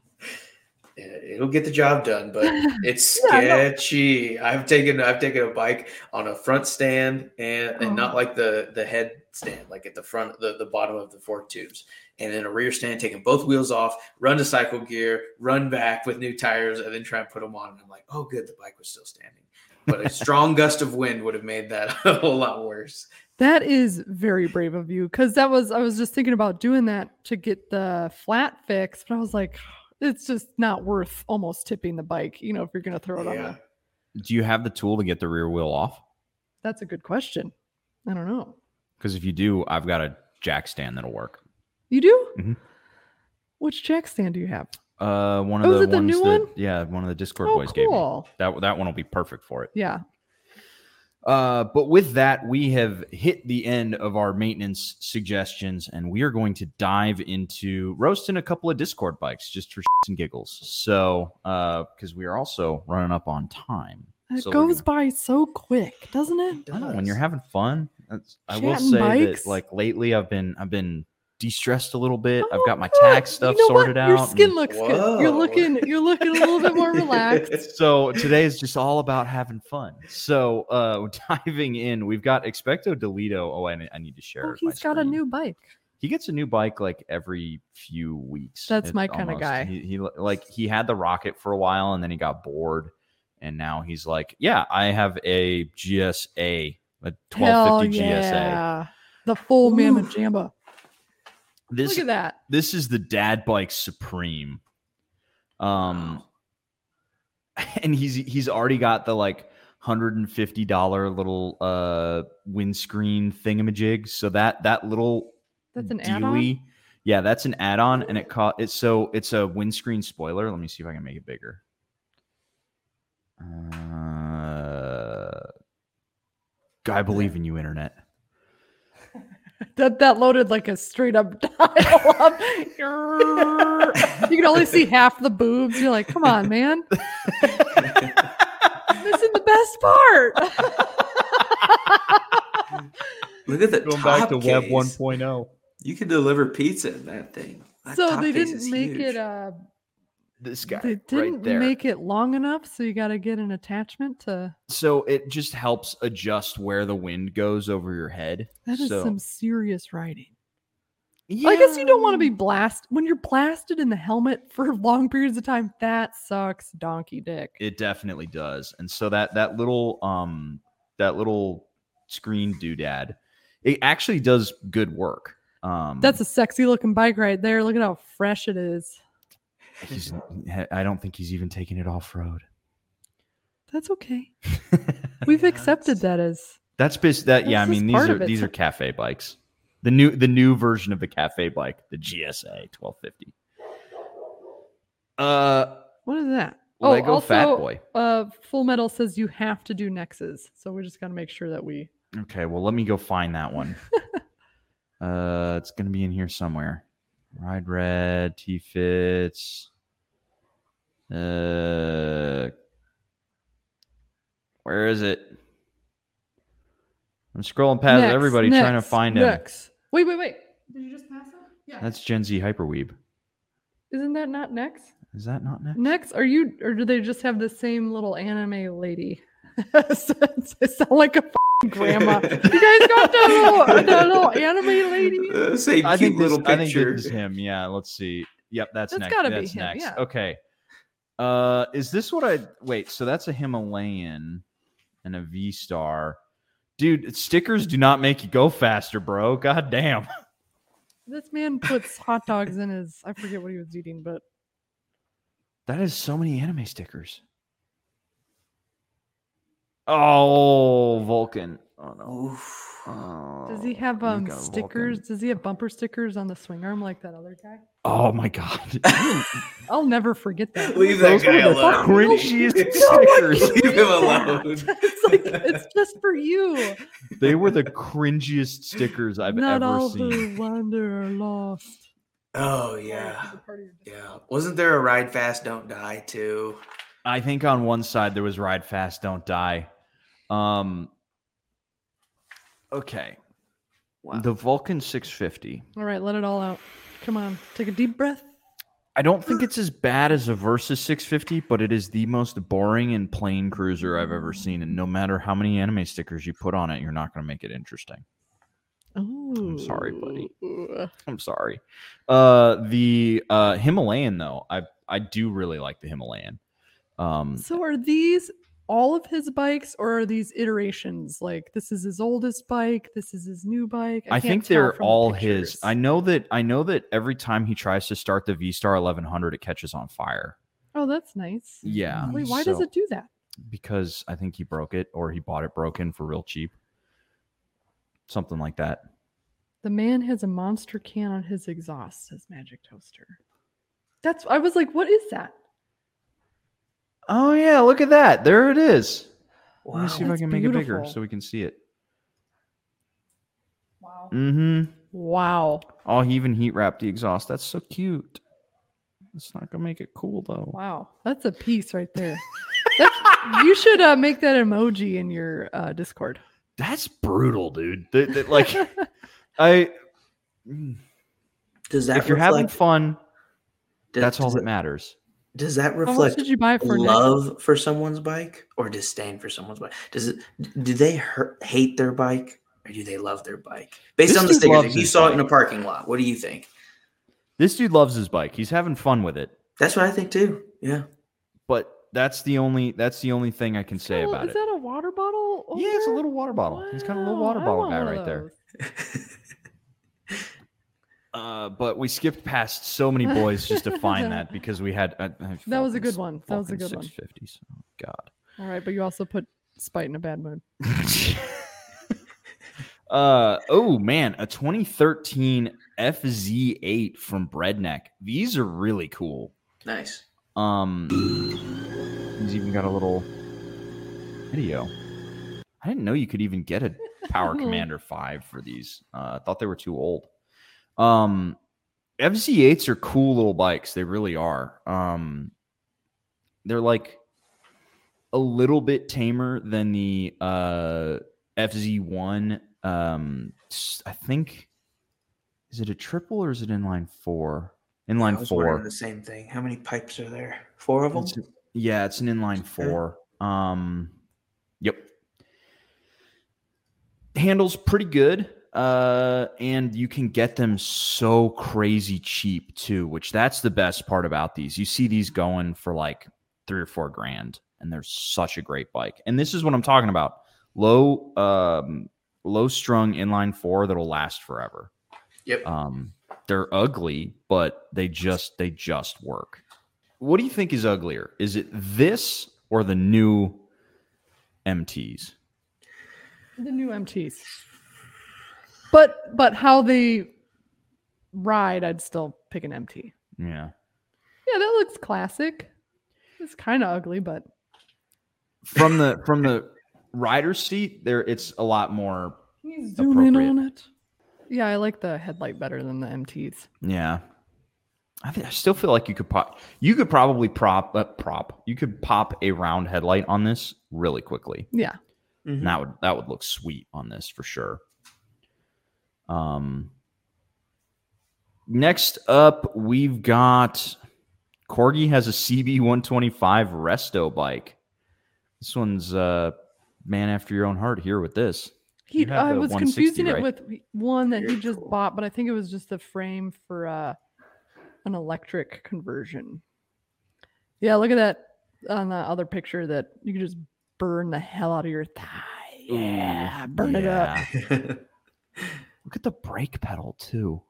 It- It'll get the job done, but it's Yeah, I know. sketchy. I've taken I've taken a bike on a front stand and, and not Oh. like the the head stand, like at the front the, the bottom of the fork tubes, and then a rear stand, taking both wheels off, run to cycle gear, run back with new tires, and then try and put them on. And I'm like, oh, good, the bike was still standing. But a strong gust of wind would have made that a whole lot worse. That is very brave of you because that was I was just thinking about doing that to get the flat fixed, but I was like, it's just not worth almost tipping the bike, you know, if you're gonna throw it on the Do you have the tool to get the rear wheel off? that's a good question. I don't know. Because if you do, I've got a jack stand that'll work. You do? Mhm. Which jack stand do you have? Uh, one Oh, of is the it the ones that, one? yeah, one of the Discord Oh, boys gave me. cool. That that one will be perfect for it. Yeah. Uh, but with that, we have hit the end of our maintenance suggestions, and we are going to dive into roasting a couple of Discord bikes just for shits and giggles. So, uh, because we are also running up on time. It So goes gonna- by so quick, doesn't it? I know when you're having fun. That's, I will say bikes. that, like lately, I've been I've been de-stressed a little bit. I've Oh, got my good. tax stuff You know what? sorted out. Your and- skin looks good. You're looking you're looking a little bit more relaxed. so today is just all about having fun. So uh diving in, we've got Expecto Delito. Oh, I, I need to share. Oh, my he's got a new bike. He gets a new bike like every few weeks. That's my kinda guy. He, he like he had the Rocket for a while, and then he got bored, and now he's like, yeah, I have a GSA, a Hell 1250 GSA. The full mammoth Oof. jamba. This Look at that. this is the dad bike supreme. Um, and he's he's already got the like hundred and fifty dollar little uh windscreen thingamajig. So that that little That's an add-on? Yeah, that's an add-on, and it caught it's so it's a windscreen spoiler. Let me see if I can make it bigger. Uh, I believe in you, internet. That that loaded like a straight up dial up. you can only see half the boobs. You're like, come on, man. This is the best part. Look at the Going top back to Web 1.0. You can deliver pizza in that thing. That so they didn't make huge. it uh This guy they didn't there. make it long enough, so you gotta get an attachment to so it just helps adjust where the wind goes over your head. that is so, some serious writing. I guess you don't want to be blasted when you're blasted in the helmet for long periods of time. That sucks, donkey dick. It definitely does. And so that that little um that little screen doodad, it actually does good work. Um That's a sexy looking bike right there. Look at how fresh it is. He's, I don't think he's even taking it off road. That's okay. We've accepted that as That's bas- that yeah, I mean these are these are cafe bikes. The new the new version of the cafe bike, the GSA 1250. Uh What is that? Oh, Lego Fat Boy. Uh, Full Metal says you have to do Nexus, so we're just got to make sure that we. Okay, well let me go find that one. uh it's gonna be in here somewhere. Ride red, T fits. Uh where is it? I'm scrolling past Nex, everybody trying to Nex, find him. Wait, wait, wait. Did you just pass that? Yeah. That's Gen Z Hyperweeb. Isn't that not next? Is that not next? Next, are you, or do they just have the same little anime lady? I sound like a f***ing grandma. you guys got the little, the little anime lady? Uh, say I cute think this, little I think picture. this is him. Yeah, let's see. Yep, that's, That's next. gotta be that's him, next. yeah. Okay. Uh, is this what I wait? So that's a Himalayan and a V Star, dude. Stickers do not make you go faster, bro. God damn. This man puts hot dogs in his, I forget what he was eating, but That is so many anime stickers. Oh, Vulcan. Oh no. Oof. Oh, does he have um got Vulcan. stickers? Does he have bumper stickers on the swing arm like that other guy? Oh my god. I'll never forget that. Leave that Those guy were the alone. cringiest stickers. can Leave him alone. it's like it's just for you. They were the cringiest stickers I've Not ever all seen. who wander are lost. Oh yeah, this is part of your- yeah. Wasn't there a ride fast, don't die too? I think on one side there was ride fast, don't die. Um okay. Wow. The Vulcan 650. All right, let it all out. Come on, take a deep breath. I don't think it's as bad as a Versys 650, but it is the most boring and plain cruiser I've ever seen. And no matter how many anime stickers you put on it, you're not going to make it interesting. Oh, I'm sorry, buddy. I'm sorry. Uh, the uh, Himalayan though, I I do really like the Himalayan. Um, So are these all of his bikes, or are these iterations? Like this is his oldest bike, this is his new bike. I, can't think they're from the all his. I know that. I know that every time he tries to start the V Star 1100, it catches on fire. Oh, that's nice. Yeah. Wait, why does it do that? Because I think he broke it or he bought it broken for real cheap. Something like that. The man has a monster can on his exhaust, says Magic Toaster. That's I was like, what is that? Oh yeah, look at that. There it is. Let me see if I can make it bigger so we can see it. Wow. Mm-hmm. Wow. Oh, he even heat wrapped the exhaust. That's so cute. It's not gonna make it cool though. Wow. That's a piece right there. You should uh, make that emoji in your uh, Discord. That's brutal, dude. Th- th- like I Does that if you're having reflect? fun, does- that's all that it- matters. Does that reflect did you buy it for? Nick? love for someone's bike or disdain for someone's bike? Does it? Do they hurt, hate their bike or do they love their bike? Based This on the dude stickers, loves if you his saw it in a parking lot, what do you think? This dude loves his bike. He's having fun with it. That's what I think too. Yeah. But that's the only that's the only thing I can say Oh, about is it. that a water bottle? Yeah, it's a little water bottle. He's got a little water bottle guy one of right there. those. Uh, but we skipped past so many boys just to find that because we had uh, uh, That was a good one. That was a Vulcan good one. 650s. Oh God. All right, but you also put Spite in a bad mood. uh oh man, a 2013 FZ8 from Breadneck. These are really cool. nice. Um, he's even got a little video. I didn't know you could even get a Power Commander Five for these. Uh, I thought they were too old. Um, FZ8s are cool little bikes. They really are. Um, they're like a little bit tamer than the uh, FZ1. Um, I think is it a triple or is it inline four? I Inline was four. the same thing. How many pipes are there? Four of them. It's- yeah, it's an inline four. Um, yep. Handles pretty good. Uh, and you can get them so crazy cheap too, which that's the best part about these. You see these going for like three or four grand, and they're such a great bike. And this is what I'm talking about: low, um, low strung inline four that'll last forever. Yep. Um, they're ugly, but they just they just work. What do you think is uglier? Is it this or the new MTs? The new MTs. But but how they ride, I'd still pick an MT. Yeah. Yeah, that looks classic. It's kind of ugly, but From the from the rider's seat, there it's a lot more. can you zoom in on it? Yeah, I like the headlight better than the MTs. Yeah. I, think, I still feel like you could pop. You could probably prop uh, prop. You could pop a round headlight on this really quickly. Yeah. Mhm. And that would that would look sweet on this for sure. Um next up we've got Corgi has a CB 125 resto bike. This one's uh man after your own heart here with this. He, I was confusing right? it with one that he just cool. bought, but I think it was just a frame for uh, an electric conversion. Yeah, look at that on the other picture that you can just burn the hell out of your thigh. Yeah, burn it up. yeah. Look at the brake pedal too.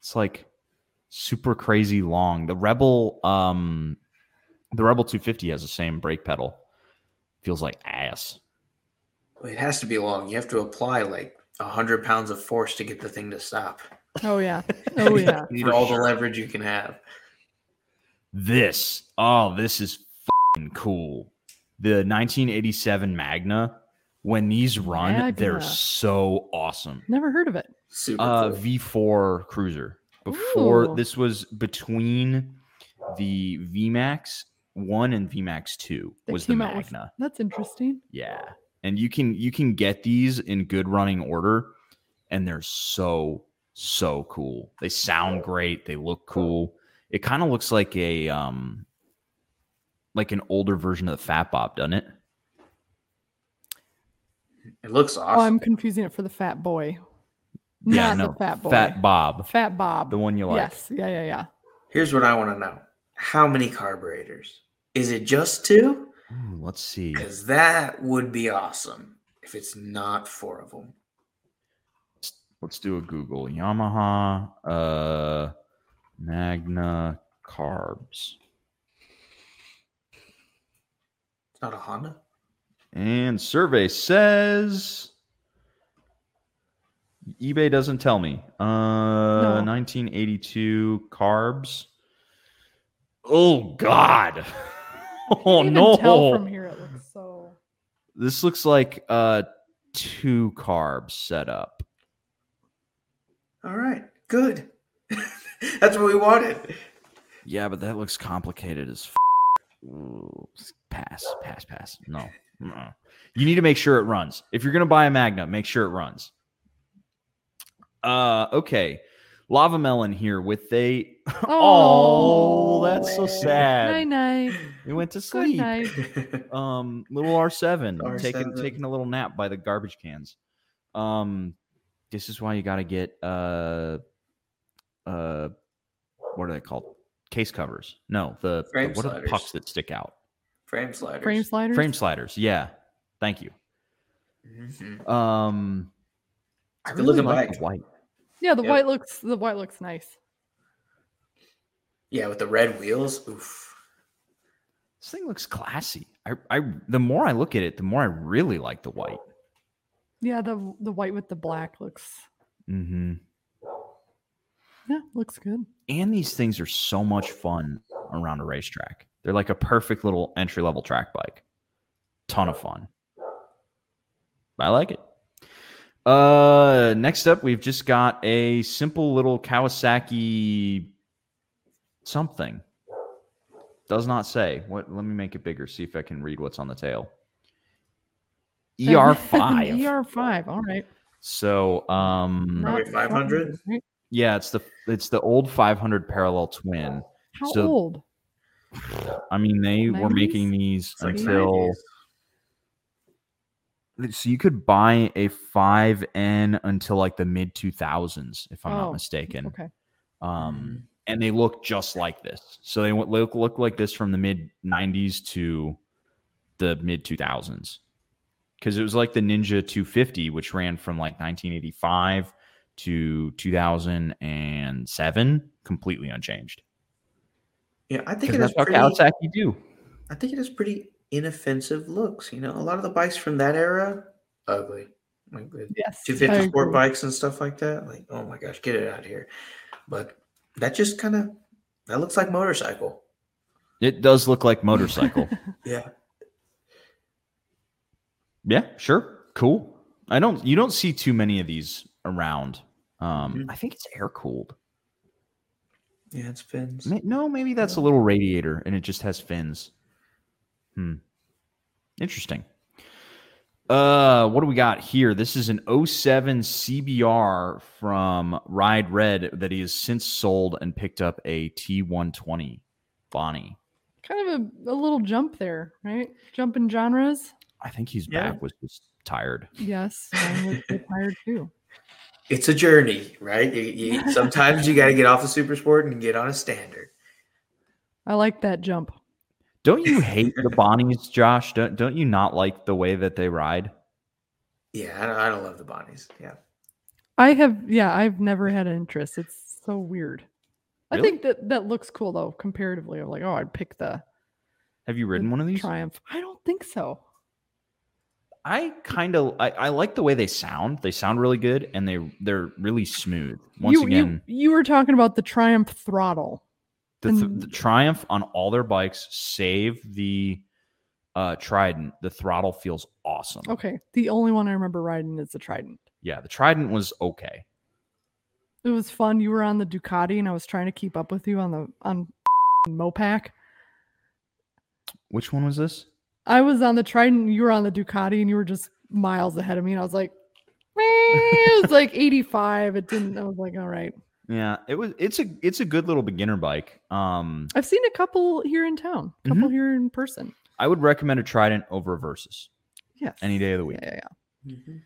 It's like super crazy long. The Rebel um the Rebel 250 has the same brake pedal. Feels like ass. It has to be long. You have to apply like a hundred pounds of force to get the thing to stop. Oh yeah. Oh yeah. You need For all sure. the leverage you can have. This, oh, this is fucking cool. The 1987 Magna, when these run, they're so awesome. Never heard of it. Super Uh, cool. V4 Cruiser. Before Ooh. this was between the VMAX 1 and VMAX 2 That was the came out with- Magna. That's interesting. Yeah. And you can you can get these in good running order and they're so so cool. They sound great, they look cool. It kind of looks like a um like an older version of the Fat Bob, doesn't it? It looks awesome. Oh. I'm confusing it for the fat boy. yeah, Not no. the fat boy. Fat Bob, Fat Bob. the one you like. Yes. Yeah, yeah, yeah. Here's what I want to know: How many carburetors? Is it just two? Ooh, let's see. Because that would be awesome if it's not four of them. Let's do a Google. Yamaha uh Magna carbs. It's not a Honda. And survey says eBay doesn't tell me. Uh 1982 carbs. Oh god. Oh Can't even Tell no. from here it looks so. This looks like uh two carbs set up. All right, good. That's what we wanted. Yeah, but that looks complicated as f- Ooh, pass, pass, pass. No. uh-uh. You need to make sure it runs. If you're going to buy a Magna, make sure it runs. Uh okay. Lava Melon here with a Oh, that's so sad. night. night. It went to Good sleep. night. Um little R7, taking R7. taking a little nap by the garbage cans. Um this is why you got to get uh uh what are they called? Case covers. No, the, the Frame what are the sliders. pucks that stick out? Frame sliders. Frame sliders. Frame sliders. Yeah. Thank you. Mhm. Um I Good looking like bike. the white. Yeah, the Yep. white looks the white looks nice. Yeah, with the red wheels. Oof. This thing looks classy. I, I the more I look at it, the more I really like the white. Yeah, the the white with the black looks Mm-hmm. Yeah, looks good. And these things are so much fun around a racetrack. They're like a perfect little entry level track bike. Ton of fun. I like it. Uh, next up, we've just got a simple little Kawasaki something. Does not say. What? Let me make it bigger. See if I can read what's on the tail. ER five. ER five. All right. So, um, 500? right? Yeah, it's the it's the old 500 parallel twin. How So- old? I mean, they were making these It's until 90s. so you could buy a 5N until like the mid 2000s, if I'm Oh, not mistaken. Okay. Um, and they look just like this. So they look look like this from the mid 90s to the mid 2000s. Because it was like the Ninja 250, which ran from like 1985 to 2007, completely unchanged. Yeah, I think Because it that's has pretty. Kawasaki do. I think it has pretty inoffensive looks. You know, a lot of the bikes from that era, ugly. like the Yes. 250 sport bikes and stuff like that. Like, oh my gosh, get it out of here. But that just kind of that looks like motorcycle. It does look like motorcycle. Yeah. yeah, sure. Cool. I don't you don't see too many of these around. Um Mhm. I think it's air cooled. Yeah, it's fins. May- No, maybe that's a little radiator and it just has fins. Hmm. Interesting. Uh, what do we got here? This is an 07 CBR from Ride Red that he has since sold and picked up a T120 Bonnie. Kind of a, a little jump there, right? Jump in genres. I think his Yeah. back was just tired. Yes, mine was get tired too. It's a journey, right? You, you, sometimes you got to get off the super sport and get on a standard. I like that jump. Don't you hate the Bonnies, Josh? Don't don't you not like the way that they ride? Yeah, I don't, I don't love the Bonnies. Yeah. I have, yeah, I've never had an interest. It's so weird. I think that that looks cool though, comparatively. I'm like, oh, I'd pick the, Have you ridden the one of these? Triumph. I don't think so. I kind of I, I like the way they sound. They sound really good and they they're really smooth. Once you, again, you you were talking about the Triumph throttle. the, th- and- the Triumph on all their bikes, save the uh, Trident. The throttle feels awesome. Okay, the only one I remember riding is the Trident. Yeah, the Trident was okay. It was fun. You were on the Ducati, and I was trying to keep up with you on the on Mopac. Which one was this? I was on the Trident, you were on the Ducati, and you were just miles ahead of me. And I was like, it was like 85. It didn't. I was like, all right. Yeah, it was. It's a it's a good little beginner bike. Um, I've seen a couple here in town, a couple here in person. I would recommend a Trident over a Versys Yeah, any day of the week. Yeah, yeah, yeah. Mm-hmm.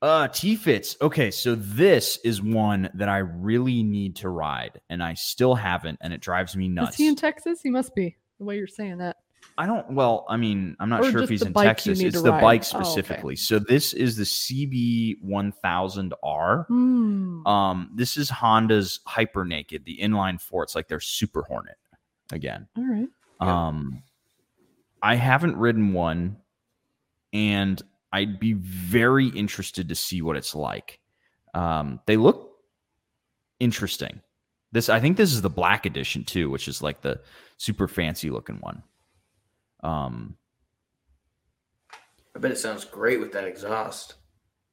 Uh T fits. Okay, so this is one that I really need to ride, and I still haven't, and it drives me nuts. Is he in Texas? He must be. The way you're saying that. I don't. Well, I mean, I'm not Or sure if he's in Texas. It's the ride. bike Oh, okay. specifically. So this is the CB 1000R. Hmm. Um, this is Honda's Hyper Naked, the inline four. It's like their Super Hornet again. All right. Yeah. Um, I haven't ridden one, and I'd be very interested to see what it's like. Um, they look interesting. This, I think, this is the black edition too, which is like the super fancy looking one. Um, I bet it sounds great with that exhaust.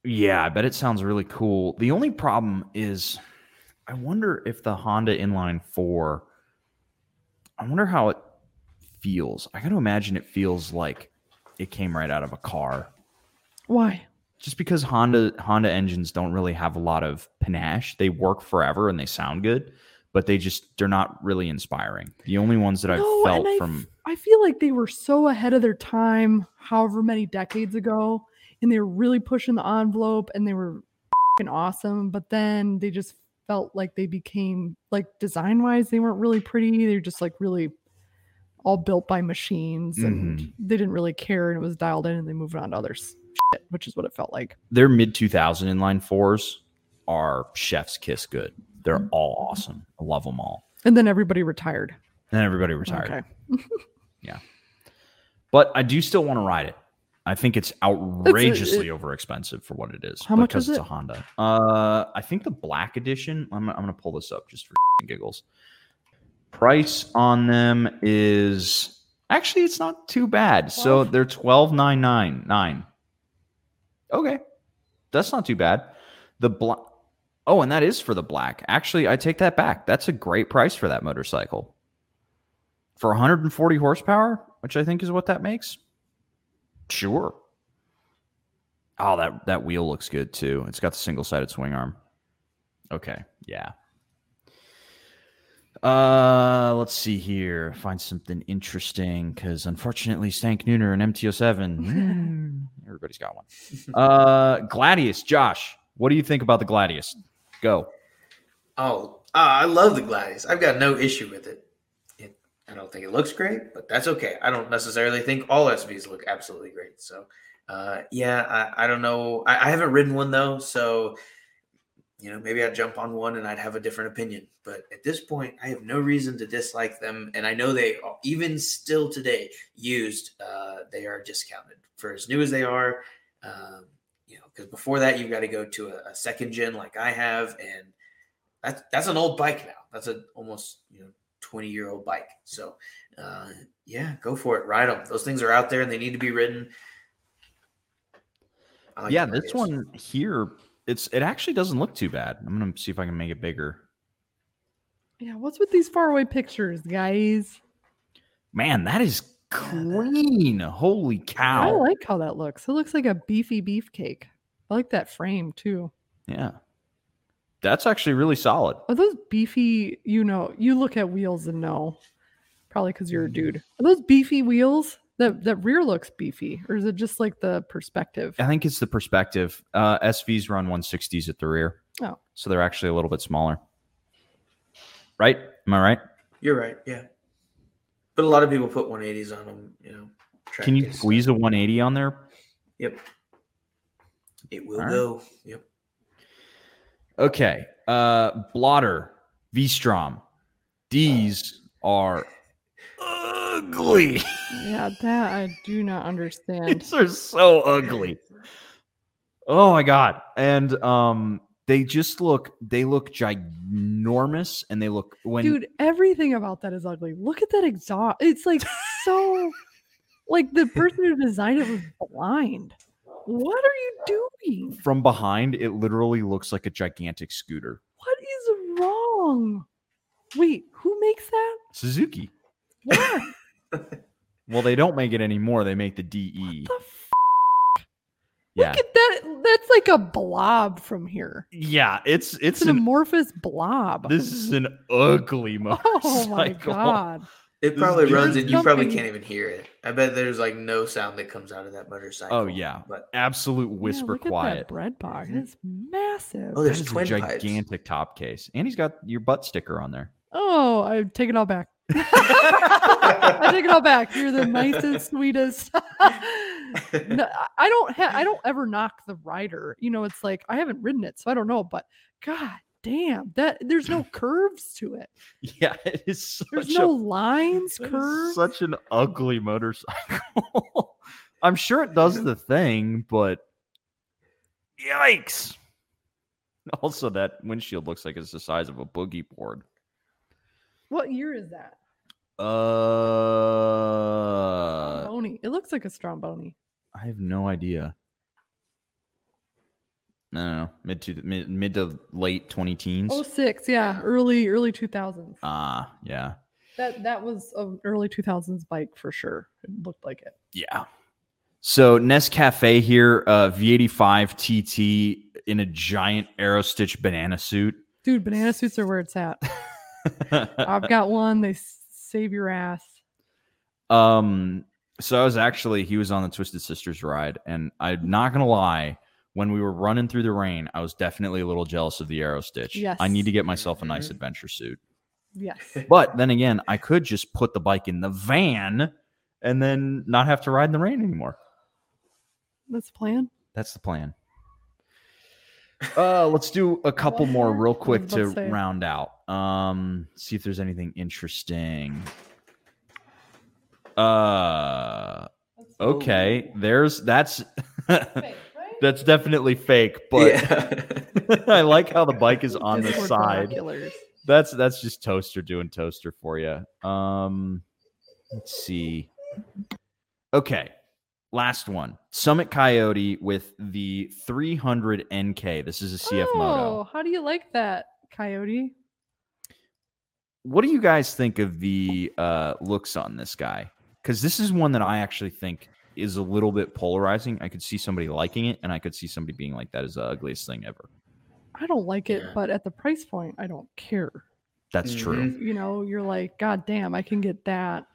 yeah, I bet it sounds really cool. The only problem is, I wonder if the Honda Inline Four. I wonder how it feels. I got to imagine it feels like it came right out of a car. Why? Just because Honda Honda engines don't really have a lot of panache. They work forever and they sound good, but they just they're not really inspiring. The only ones that I've No, and felt I from I feel like they were so ahead of their time, however many decades ago, and they were really pushing the envelope and they were fing awesome. But then they just felt like they became like design wise, they weren't really pretty. They're just like really all built by machines and Mhm. they didn't really care and it was dialed in and they moved on to other shit, which is what it felt like. their mid 2000 inline fours are chef's kiss good. They're all awesome. I love them all. And then everybody retired. And everybody retired. Okay. But I do still want to ride it. I think it's outrageously over expensive for what it is. How much is it's it? a Honda. Uh, I think the black edition. I'm, I'm going to pull this up just for giggles. Price on them is actually it's not too bad. So Twelve? they're twelve nine nine nine. Okay, that's not too bad. The black. Oh, and that is for the black. Actually, I take that back. That's a great price for that motorcycle. For 140 horsepower, which I think is what that makes. Sure. Oh, that that wheel looks good too. It's got the single sided swing arm. Okay, yeah. Uh, let's see here. Find something interesting because unfortunately, Stank Nooner and MT07. mm, everybody's got one. Uh, Gladius, Josh, what do you think about the Gladius? Go. Oh, ah, I love the Gladius. I've got no issue with it. I don't think it looks great, but that's okay. I don't necessarily think all SVs look absolutely great. So, uh, yeah, I, I don't know. I, I haven't ridden one though, so you know, maybe I'd jump on one and I'd have a different opinion. But at this point, I have no reason to dislike them, and I know they even still today used. Uh, they are discounted for as new as they are. Um, you know, because before that you've got to go to a, a second gen like I have, and that's that's an old bike now. That's a almost you know twenty year old bike. So uh, yeah, go for it. Ride them. Those things are out there and they need to be ridden. Like yeah, this one here, it's it actually doesn't look too bad. I'm gonna see if I can make it bigger. Yeah, what's with these faraway pictures, guys? Man, that is clean. Holy cow! I like how that looks. It looks like a beefy beefcake. I like that frame too. yeah. That's actually really solid. Are those beefy? You know, you look at wheels and know, probably because you're a dude. Are those beefy wheels? That that rear looks beefy, or is it just like the perspective? I think it's the perspective. Uh, SVs run 160s at the rear. Oh. So they're actually a little bit smaller. Right? Am I right? You're right. Yeah. But a lot of people put 180s on them, you know. Can you days. squeeze a 180 on there? Yep. It will All right. go. Yep. Okay. Uh Blotter, V Strom. These are ugly. Yeah, that I do not understand. These are so ugly. Oh my god. And um they just look they look ginormous and they look when Dude, everything about that is ugly. Look at that exhaust. It's like so like the person who designed it was blind. What are you doing? from behind it literally looks like a gigantic scooter. What is wrong? Wait, who makes that? Suzuki. What Well, they don't make it anymore. They make the DE. the f- Yeah. Look at that. That's like a blob from here. Yeah, it's It's it's an an amorphous blob. this is an ugly motorcycle. oh my god. It probably dude runs is and you probably can't even hear it. I bet there's like no sound that comes out of that motorcycle. Oh yeah. But Absolute Yeah, whisper look At quiet. that bread box. Mhm. It's massive. Oh, That there's is a twin pipes. gigantic top case. And he's got your butt sticker on there. Oh, I take it all back. I take it all back. You're the nicest, sweetest. no, I- I don't. Ha- I don't ever knock the rider. You know, it's like I haven't ridden it, so I don't know. But God damn, that there's no curves to it. Yeah, it is such There's a no lines, curves. such an ugly motorcycle. I'm sure it does the thing, but yikes. Also, that windshield looks like it's the size of a boogie board. What year is that? Uh, Stromboni. It looks like a Stromboni. I have no idea. No, mid to mid, mid to late twenty teens. Oh six, yeah, early early two thousands. Ah, yeah, That that was an early two thousands bike for sure. It looked like it. yeah. So Nest Cafe here, uh, V85 TT in a giant Aerostich banana suit. Dude, banana suits are where it's at. I've got one. They save your ass. um, so I was actually he was on the Twisted Sisters ride, and I'm not gonna lie. When we were running through the rain, I was definitely a little jealous of the Aerostich. Yes. I need to get myself a nice Mhm. adventure suit. Yes. But then again, I could just put the bike in the van and then not have to ride in the rain anymore. That's the plan. That's the plan. Uh, let's do a couple more more? real quick to to say. round out. Um, see if there's anything interesting. Uh, okay, there's that's that's definitely fake, but yeah. I like how the bike is on the side. binoculars. That's that's just toaster doing toaster for you. Um, let's see. Okay, last one. Summit Coyote with the 300 NK. This is a CF oh, Moto. how do you like that, Coyote? What do you guys think of the uh, looks on this guy? Because this is one that I actually think is a little bit polarizing. I could see somebody liking it, and I could see somebody being like, "That is the ugliest thing ever." I don't like it, Yeah. but at the price point, I don't care. That's true. Mhm. You know, you're like, God damn, I can get that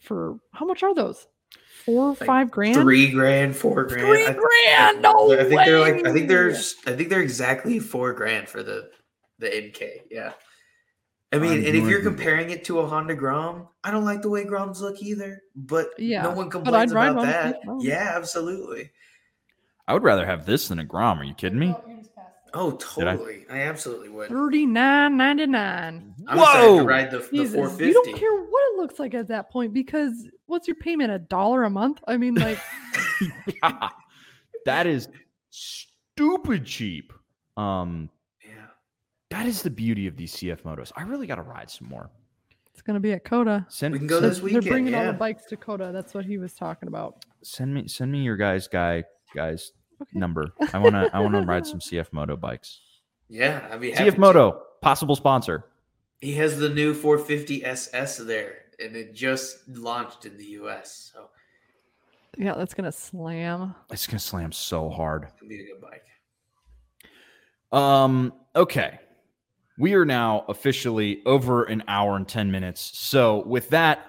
for how much are those? Four, Like five grand? Three grand, four grand. Three I- grand? No I think they're like. I think there's. I think they're exactly four grand for the the NK. Yeah. I mean, I'm and if you're comparing it to a Honda Grom, I don't like the way Groms look either. But Yeah, no one but I'd complains ride about one. that. Yeah, absolutely. I would rather have this than a Grom. Are you kidding me? Oh, Did I- totally. I? absolutely would. Thirty nine ninety nine. I'm excited Whoa! to ride the, the 450. you don't care what it looks like at that point because what's your payment? A dollar a month? I mean, like, Yeah. that is stupid cheap. Um, Yeah. That is the beauty of these CF motos. I really got to ride some more. It's gonna be at COTA. Send We can go send, this They're weekend. bringing all the bikes to COTA. That's what he was talking about. send me send me your guys guy guys Okay. number. I want to I want to ride some CF moto bikes. Yeah, I'd be happy CF to. moto possible sponsor. He has the new 450 SS there, and it just launched in the US. So Yeah, that's gonna slam. It's gonna slam so hard. it'll be a good bike. Um, okay. We are now officially over an hour and 10 minutes. So, with that,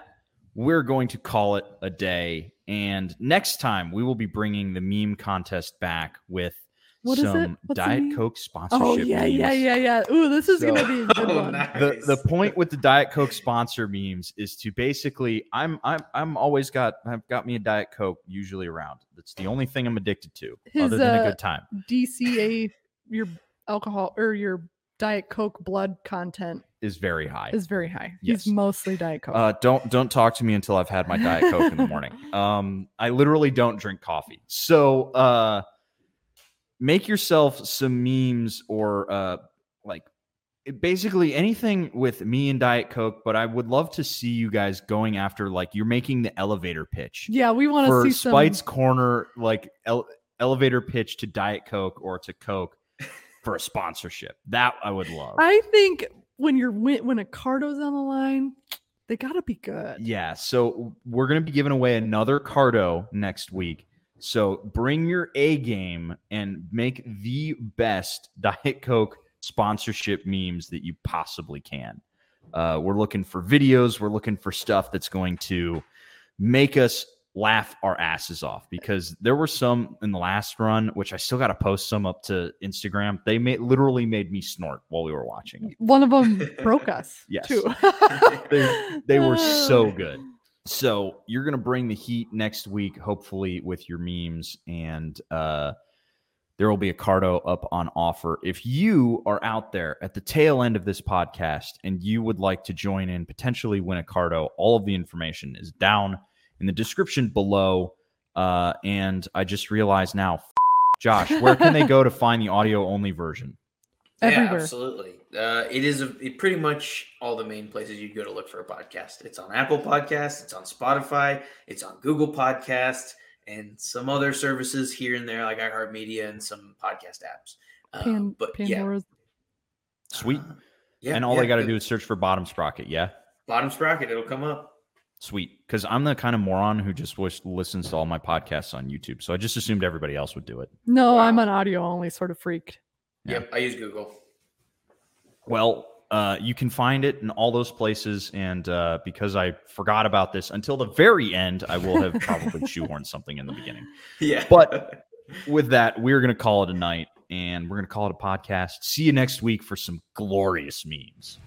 we're going to call it a day. And next time, we will be bringing the meme contest back with What is it? some What's the Diet? Coke sponsorship. Oh yeah, yeah, memes. yeah, yeah. Ooh, this is So- gonna be a good Oh, one. nice. The, the point with the Diet Coke sponsor memes is to basically I'm I'm I'm always got I've got me a Diet Coke usually around. That's the only thing I'm addicted to His, other than a uh, good time. DCA, your alcohol or your Diet Coke blood content Is very high. is very high. Yes. He's mostly Diet Coke. Uh, don't don't talk to me until I've had my diet coke in the morning. Um, I literally don't drink coffee. So uh, make yourself some memes or uh, like basically anything with me and diet coke. But I would love to see you guys going after like you're making the elevator pitch yeah, we want to see some. Spite's Corner, like ele- elevator pitch to Diet Coke or to Coke for a sponsorship. That I would love. I think when you're when a Cardo's on the line, they gotta be good. Yeah, so we're to be giving away another Cardo next week. So bring your A game and make the best Diet Coke sponsorship memes that you possibly can. Uh, we're looking for videos. We're looking for stuff that's going to make us laugh our asses off because there were some in the last run, which I still got to post some up to Instagram. They made literally made me snort while we were watching. One of them broke us. Yes. too. They, they were so good. So you're gonna bring the heat next week, hopefully with your memes, and uh, there will be a cardo up on offer. If you are out there at the tail end of this podcast and you would like to join in, potentially win a cardo, all of the information is down in the description below. Uh, and I just realized now, f- Josh, where can they go to find the audio only version? Yeah, absolutely. Uh, it is a, it pretty much all the main places you'd go to look for a podcast. It's on Apple Podcasts, it's on Spotify, it's on Google Podcasts, and some other services here and there like iHeartMedia and some podcast apps. Um, Pan, but yeah, Sweet. Uh, yeah, and all yeah, they got to do is search for bottom sprocket. Yeah. bottom sprocket. It'll come up. Sweet. Because I'm the kind of moron who just wish, listens to all my podcasts on YouTube. So I just assumed everybody else would do it. No, I'm Wow. an audio only sort of freak. Yeah. Yep, I use Google. Well, uh, you can find it in all those places. And uh, because I forgot about this until the very end, I will have probably shoehorned something in the beginning. Yeah, But- With that, we're going to call it a night and we're going to call it a podcast. See you next week for some glorious memes.